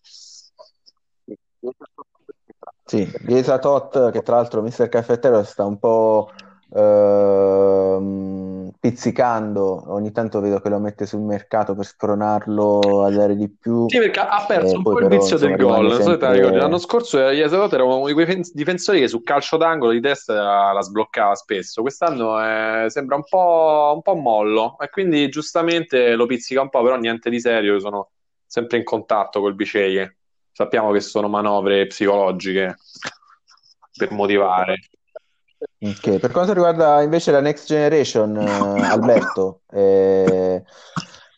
Sì, Chiesa Tot, che tra l'altro Mister Caffettero sta un po' ehm, pizzicando, ogni tanto vedo che lo mette sul mercato per spronarlo a dare di più, Sì, perché ha perso e un po' il vizio del gol. rimane Non so se te la ricordi. L'anno sempre... scorso Yesa Dot era uno di quei fen- difensori che su calcio d'angolo di testa la, sbloccava spesso. Quest'anno eh, sembra un po', un po' mollo e quindi giustamente lo pizzica un po', però niente di serio. Io sono sempre in contatto col Biceglie. Sappiamo che sono manovre psicologiche per motivare. Ok, Per quanto riguarda invece la Next Generation, eh, Alberto, eh,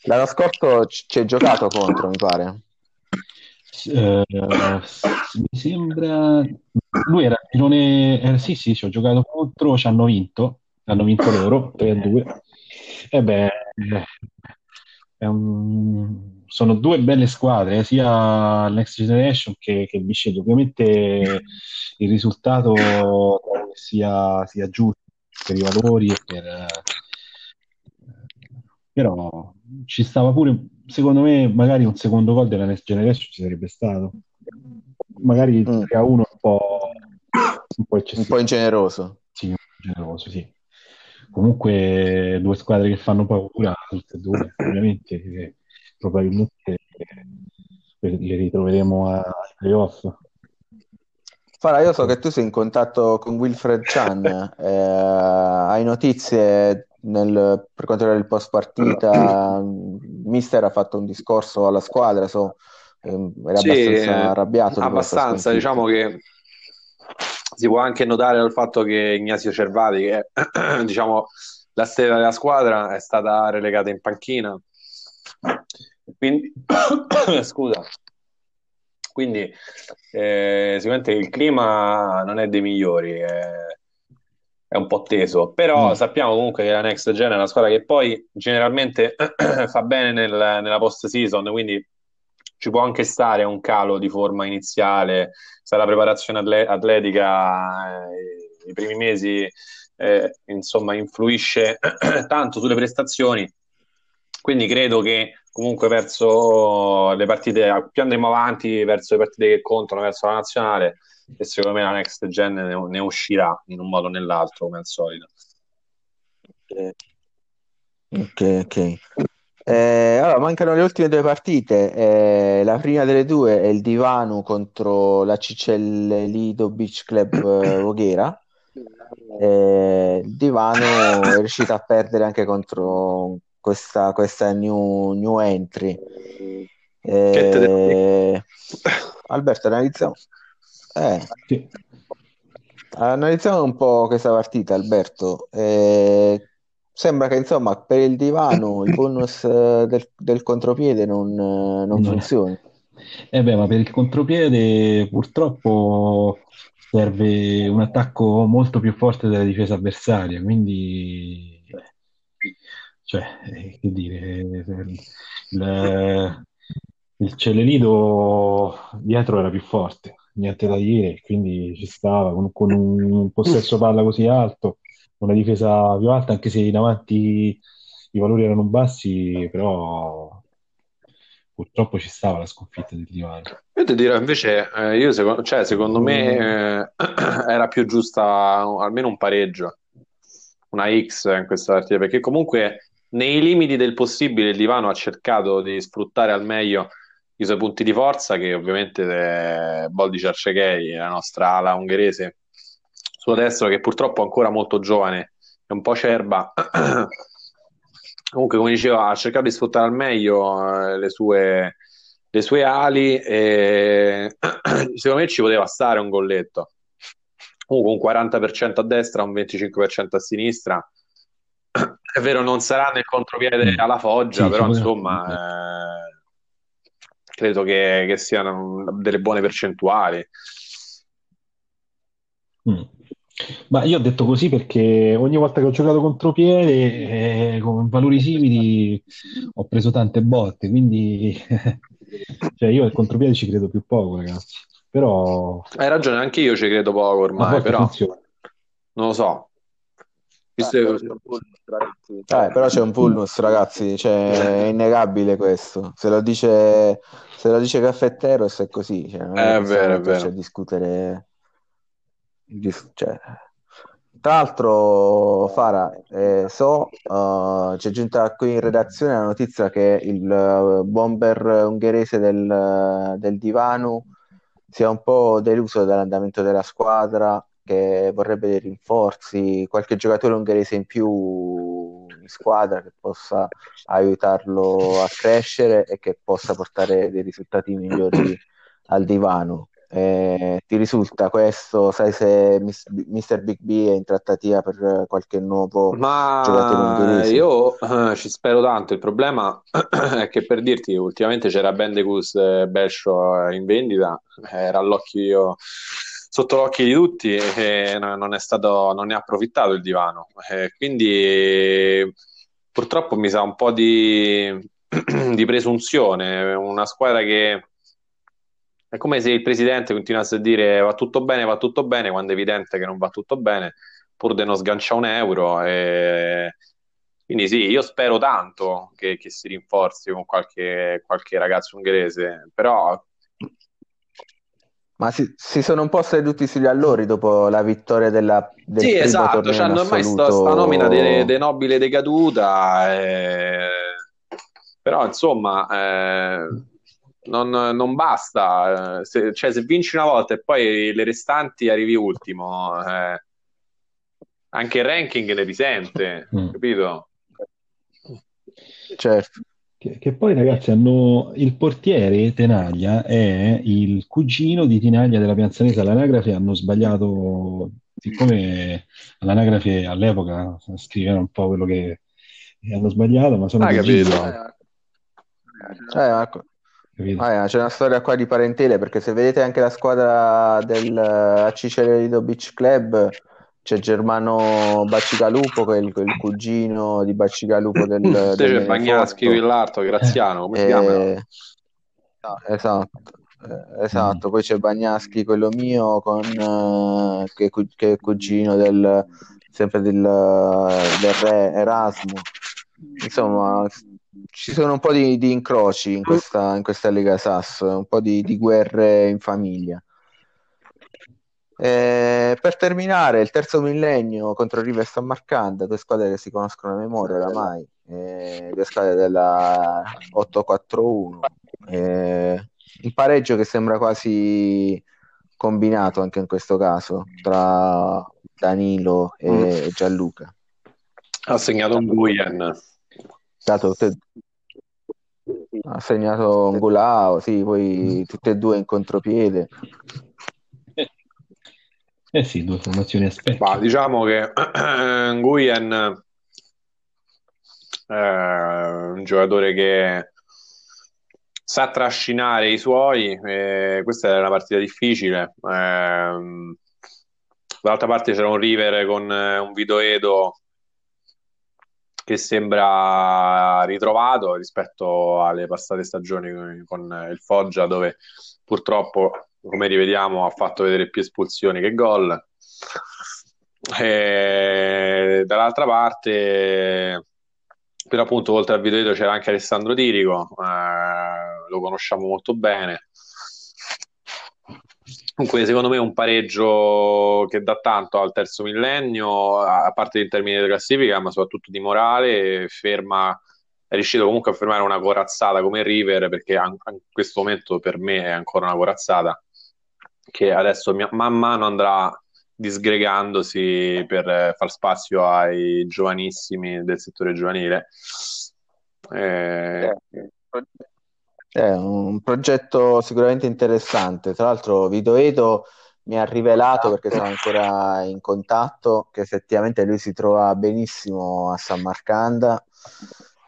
l'anno scorso ci ci hai giocato contro, mi pare. Eh, mi sembra lui era girone eh, sì sì ci ho giocato contro ci hanno vinto hanno vinto loro 3 a 2 Eh beh, è un- sono due belle squadre, eh, sia Next Generation che, che Bisceglie. Ovviamente il risultato sia, sia giusto per i valori e per... eh, però ci stava pure, secondo me, magari un secondo gol della Next Generation ci sarebbe stato. Magari Mm. 3 a 1 un po', un po' Un po' ingeneroso. Sì, generoso, sì. Comunque due squadre che fanno paura, tutte e due, ovviamente, che probabilmente le, ritroveremo ai playoff. Fara, io so che tu sei in contatto con Wilfred Chan, eh, hai notizie nel- per quanto riguarda il post partita? Mister ha fatto un discorso alla squadra, so, ehm, era Sì, abbastanza arrabbiato abbastanza, diciamo che si può anche notare dal fatto che Ignazio Cervati, che è diciamo, la stella della squadra, è stata relegata in panchina. Quindi, scusa, quindi eh, sicuramente il clima non è dei migliori, è, è un po' teso, però Mm. sappiamo comunque che la Next Gen è una squadra che poi generalmente fa bene nel- nella post-season, quindi ci può anche stare un calo di forma iniziale, se la preparazione atle- atletica eh, i primi mesi eh, insomma influisce tanto sulle prestazioni, quindi credo che comunque verso le partite, più andremo avanti verso le partite che contano, verso la nazionale, e secondo me la next gen ne, ne uscirà in un modo o nell'altro, come al solito. Ok, ok. Eh, allora, mancano le ultime due partite. Eh, la prima delle due è il Divano contro la CCL Lido Beach Club eh, Voghera. Eh, il Divano è riuscito a perdere anche contro questa, questa new, new entry. Eh, Alberto, analizziamo. Eh, Sì. Analizziamo un po' questa partita, Alberto. Eh, sembra che insomma per il divano il bonus eh, del, del contropiede non, eh, non No. funzioni. Eh beh, ma per il contropiede purtroppo serve un attacco molto più forte della difesa avversaria, quindi, cioè, eh, che dire, il, il Celelido dietro era più forte, niente da dire, quindi ci stava con, con un possesso palla così alto, una difesa più alta, anche se in avanti i valori erano bassi, però purtroppo ci stava la sconfitta del divano. Io ti dirò invece, eh, io secondo, cioè, secondo me eh, era più giusta almeno un pareggio, una X in questa partita, perché comunque nei limiti del possibile il Divano ha cercato di sfruttare al meglio i suoi punti di forza, che ovviamente è Boldi Ciarceghei, la nostra ala ungherese, suo destro, che purtroppo è ancora molto giovane, è un po' cerba. Comunque, come diceva, ha cercato di sfruttare al meglio eh, le sue, le sue ali e secondo me ci poteva stare un golletto. Comunque un 40% a destra, un 25% a sinistra. È vero, non sarà nel contropiede Mm. alla Foggia, Sì, però insomma, eh, credo che, che siano delle buone percentuali. Mm. Ma io ho detto così perché ogni volta che ho giocato contropiede eh, con valori simili ho preso tante botte, quindi cioè io al contropiede ci credo più poco, ragazzi. Però Hai ragione, anche io ci credo poco ormai, però funziona. non lo so. Visto Eh, che- però c'è un bonus, ragazzi. Eh, però c'è un vulnus, ragazzi, cioè, è innegabile questo. Se lo dice, se lo dice Caffetteros è così. Cioè, non è È che possiamo vero, è vero. a discutere. Cioè. Tra l'altro, Fara, eh, so, eh, c'è giunta qui in redazione la notizia che il eh, bomber ungherese del, del Divano sia un po' deluso dall'andamento della squadra, che vorrebbe dei rinforzi, qualche giocatore ungherese in più in squadra che possa aiutarlo a crescere e che possa portare dei risultati migliori al divano. Eh, ti risulta questo? Sai se Mr. Big B è in trattativa per qualche nuovo giocatore Ma ungherese? io eh, ci spero tanto. Il problema è che per dirti, ultimamente c'era Bendecus e Bescio in vendita, era all'occhio, sotto l'occhio di tutti e non è stato, non ne ha approfittato il divano. Eh, quindi purtroppo mi sa un po' di, di presunzione, una squadra che è come se il presidente continuasse a dire va tutto bene, va tutto bene, quando è evidente che non va tutto bene, pur di non sganciare un euro. E... Quindi sì, io spero tanto che, che si rinforzi con qualche, qualche ragazzo ungherese, però ma si, si, sono un po' seduti sugli allori dopo la vittoria della, del Sì, esatto, cioè, ormai sta, sta nomina de, de nobile decaduta, eh, però insomma eh, non, non, basta, se, cioè, se vinci una volta e poi le restanti arrivi ultimo, eh, anche il ranking ne risente, mm. capito? Certo. Che, che, poi ragazzi hanno il portiere Tenaglia è il cugino di Tinaglia della Pianzanese all'anagrafe hanno sbagliato siccome all'anagrafe all'epoca scrivevano un po' quello che hanno sbagliato ma sono ah, capito. Eh, Ah, c'è una storia qua di parentele perché se vedete anche la squadra del Acicelerido Beach Club c'è Germano Bacigalupo che è il, il cugino di Bacigalupo del, del c'è Bagnaschi Villarto Graziano come si chiama? Eh, esatto eh, esatto, poi c'è Bagnaschi, quello mio, con, uh, che, che, è cugino del, sempre del, del re Erasmo. Insomma, ci sono un po' di, di incroci in questa, in questa Lega Sass, un po' di, di guerre in famiglia. Eh, per terminare, il terzo millennio contro River San Marcanda, due squadre che si conoscono a memoria oramai, eh, due squadre della 8-4-1. Eh, il pareggio che sembra quasi combinato anche in questo caso tra Danilo e mm. Gianluca. Ha segnato un Guyen. Ha segnato un Gulao, sì, poi tutte e due in contropiede. Eh sì, due formazioni a specchio. Ma diciamo che Nguyen è un giocatore che sa trascinare i suoi, eh, questa è una partita difficile. Eh, dall'altra parte c'era un River con eh, un Vito Edo che sembra ritrovato rispetto alle passate stagioni con il Foggia dove purtroppo come rivediamo ha fatto vedere più espulsioni che gol. E dall'altra parte, però appunto oltre al video c'era anche Alessandro Tirico, eh, lo conosciamo molto bene. Comunque, secondo me, è un pareggio che dà tanto al terzo millennio, a parte in termini di classifica, ma soprattutto di morale, ferma è riuscito comunque a fermare una corazzata come River perché in questo momento per me è ancora una corazzata che adesso man mano andrà disgregandosi per far spazio ai giovanissimi del settore giovanile. Eh... È un progetto sicuramente interessante. Tra l'altro, Vito Edo mi ha rivelato perché sono ancora in contatto che effettivamente lui si trova benissimo a San Marcanda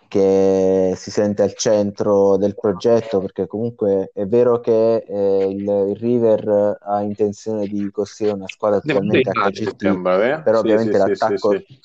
che si sente al centro del progetto perché comunque è vero che eh, il, il, River ha intenzione di costruire una squadra totalmente HGT eh? però sì, ovviamente sì, l'attacco sì,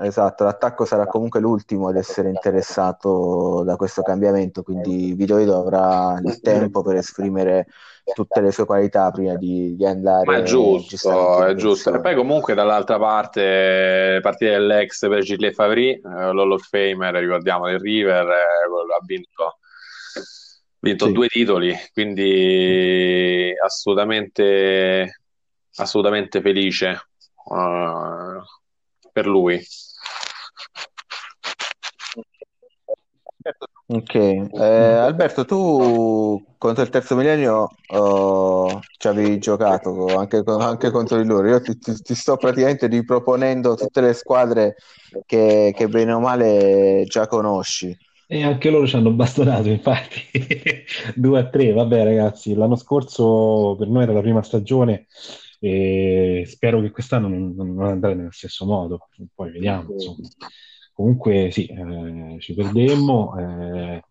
esatto l'attacco sarà comunque l'ultimo ad essere interessato da questo cambiamento quindi Vidoido avrà il tempo per esprimere tutte le sue qualità prima di, di andare. Ma è giusto, è giusto. E poi comunque dall'altra parte, partire dell'ex per Gilles Favry, eh, l'Hall of Famer, ricordiamo, del River, eh, ha vinto, vinto sì. due titoli, quindi assolutamente, assolutamente felice uh, per lui. Ok, eh, Alberto, tu contro il terzo millennio oh, ci avevi giocato anche, anche, contro di loro. Io ti, ti, ti, sto praticamente riproponendo tutte le squadre che, che bene o male già conosci. E anche loro ci hanno bastonato, infatti, 2 a 3. Vabbè, ragazzi, l'anno scorso per noi era la prima stagione e spero che quest'anno non, non andrà nello stesso modo. Poi vediamo, insomma comunque sì, eh, ci perdemmo, eh,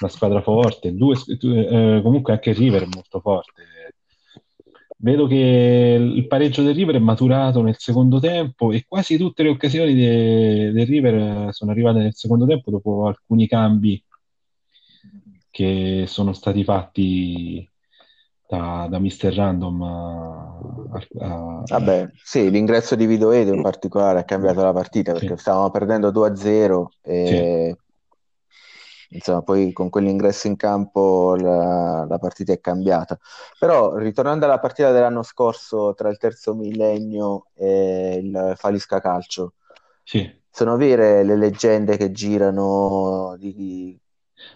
una squadra forte, due, eh, comunque anche River è molto forte. vedo che il pareggio del River è maturato nel secondo tempo e quasi tutte le occasioni de- del River sono arrivate nel secondo tempo dopo alcuni cambi che sono stati fatti da, da Mr. Random a, Vabbè, sì, l'ingresso di Vito Edo in particolare ha cambiato la partita Sì. perché stavamo perdendo 2-0 e insomma poi con quell'ingresso in campo la, la partita è cambiata. Però ritornando alla partita dell'anno scorso tra il terzo millennio e il Falisca Calcio, sì. sono vere le leggende che girano di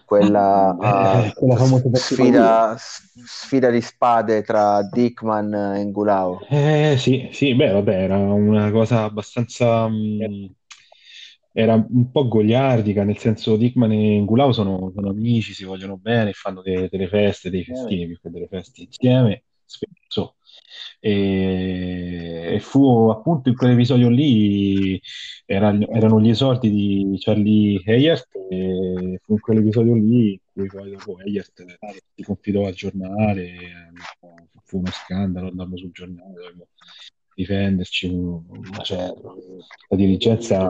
quella Eh, ah, quella sfida, sfida di spade tra Dickman e Ngulao. Eh, sì, sì, beh, vabbè, era una cosa abbastanza... mh, era un po' goliardica, nel senso Dickman e Ngulao sono, sono amici, si vogliono bene, fanno de- delle feste, dei festini più che delle feste insieme, spesso. E, e fu appunto in quell'episodio lì, era- erano gli esordi di Charlie Hayert, e fu in quell'episodio lì in cui poi dopo Hayert si confidò al giornale, fu uno scandalo, andammo sul giornale, dovevamo difenderci, un. La dirigenza,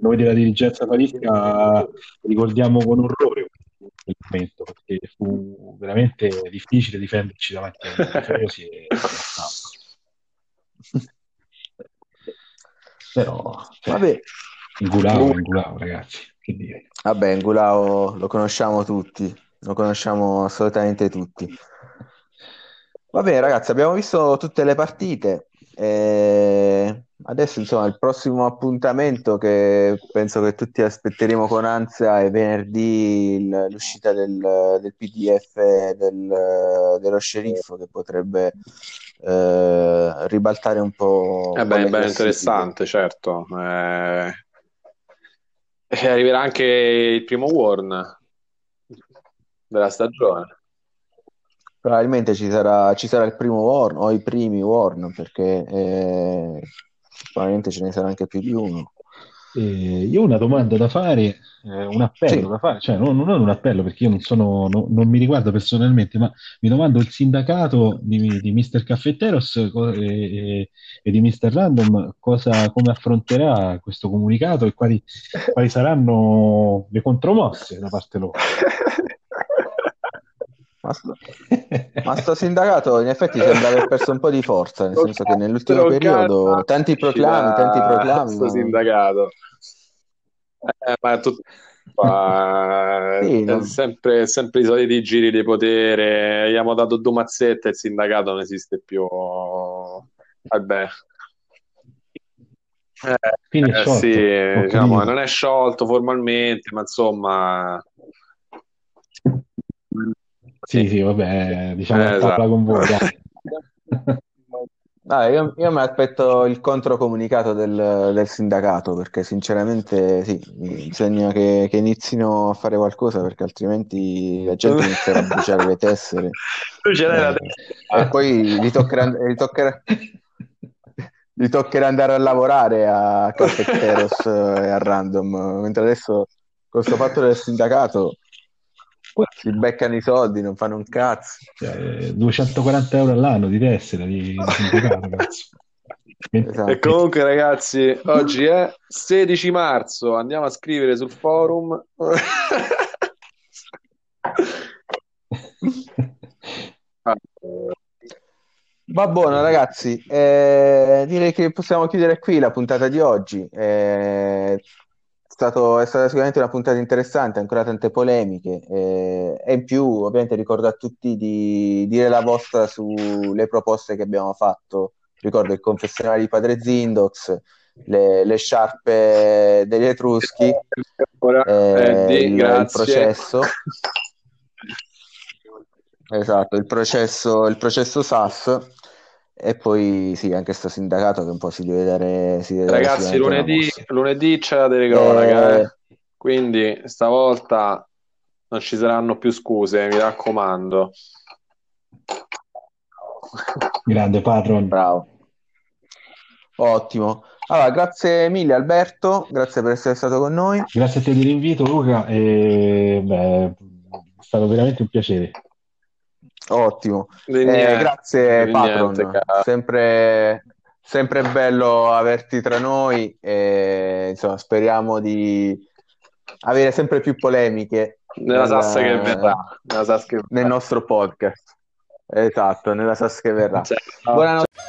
noi della dirigenza falisca ricordiamo con orrore quel momento, perché fu veramente difficile difenderci davanti ai tifosi e stampa. Però, cioè, Vabbè, ingulavo, ingulavo, ragazzi, che dire. vabbè, Ngulao lo conosciamo tutti, lo conosciamo assolutamente tutti. Va bene, ragazzi, abbiamo visto tutte le partite. E adesso, insomma, il prossimo appuntamento che penso che tutti aspetteremo con ansia è venerdì il- l'uscita del, del PDF del- dello sceriffo che potrebbe eh, ribaltare un po', Eh beh, classifiche. interessante, certo. Eh, e arriverà anche il primo Warn della stagione. Probabilmente ci sarà, ci sarà il primo Warn o i primi Warn perché eh, probabilmente ce ne sarà anche più di uno. Eh, io ho una domanda da fare, eh, un appello Sì. da fare, cioè non, non un appello perché io non sono, no- non mi riguarda personalmente, ma mi domando il sindacato di, di Mr. Caffetteros co- e, e- e di Mr. Random cosa, come affronterà questo comunicato e quali, quali saranno le contromosse da parte loro. Ma sto, ma sto sindacato in effetti sembra aver perso un po' di forza, nel senso che nell'ultimo periodo tanti proclami, tanti proclami, sto ma sindacato. Eh, ma è tutto ma Sì, è no. sempre, sempre i soliti giri di potere. Abbiamo dato due mazzette e il sindacato non esiste più. Vabbè. Eh, eh, sì, diciamo, non è sciolto formalmente, ma insomma, Sì, sì, vabbè, diciamo Eh, esatto. con voi, dai. Io, io mi aspetto il controcomunicato del, del sindacato perché sinceramente sì, bisogna che, che inizino a fare qualcosa perché altrimenti la gente inizierà a bruciare le tessere Tu ce l'hai la Eh, testa. e poi gli toccherà, gli toccherà, gli toccherà andare a lavorare a Caffetteros e a Random, mentre adesso con questo fatto del sindacato si beccano i soldi, non fanno un cazzo. Cioè, 240 euro all'anno di tessera di, di sindacato, cazzo. Esatto. E comunque, ragazzi, oggi è 16 marzo. Andiamo a scrivere sul forum. Va buono ragazzi, Eh, direi che possiamo chiudere qui la puntata di oggi. Eh, stato- è stata sicuramente una puntata interessante, ancora tante polemiche eh, e in più ovviamente ricordo a tutti di dire la vostra sulle proposte che abbiamo fatto. Ricordo il confessionale di Padre Zindox, le, le sciarpe degli Etruschi, Ora, eh, Eddie, il, il processo. Esatto, il processo, il processo SAS e poi sì, anche sto sindacato che un po' si deve dare, si deve dare Ragazzi, una lunedì, lunedì c'è la telecronaca, Eh, eh. Quindi stavolta non ci saranno più scuse, mi raccomando. Grande patron. bravo, ottimo. Allora, grazie mille Alberto, grazie per essere stato con noi. Grazie a te dell'invito, Luca, e beh, è stato veramente un piacere. Ottimo. Di Eh, niente, grazie Patron, niente, sempre, sempre bello averti tra noi e insomma speriamo di avere sempre più polemiche Nella nel- sassa che verrà. Nella sassa che nel verrà. nostro podcast. Esatto, nella sassa che verrà. Cioè, Buonanotte.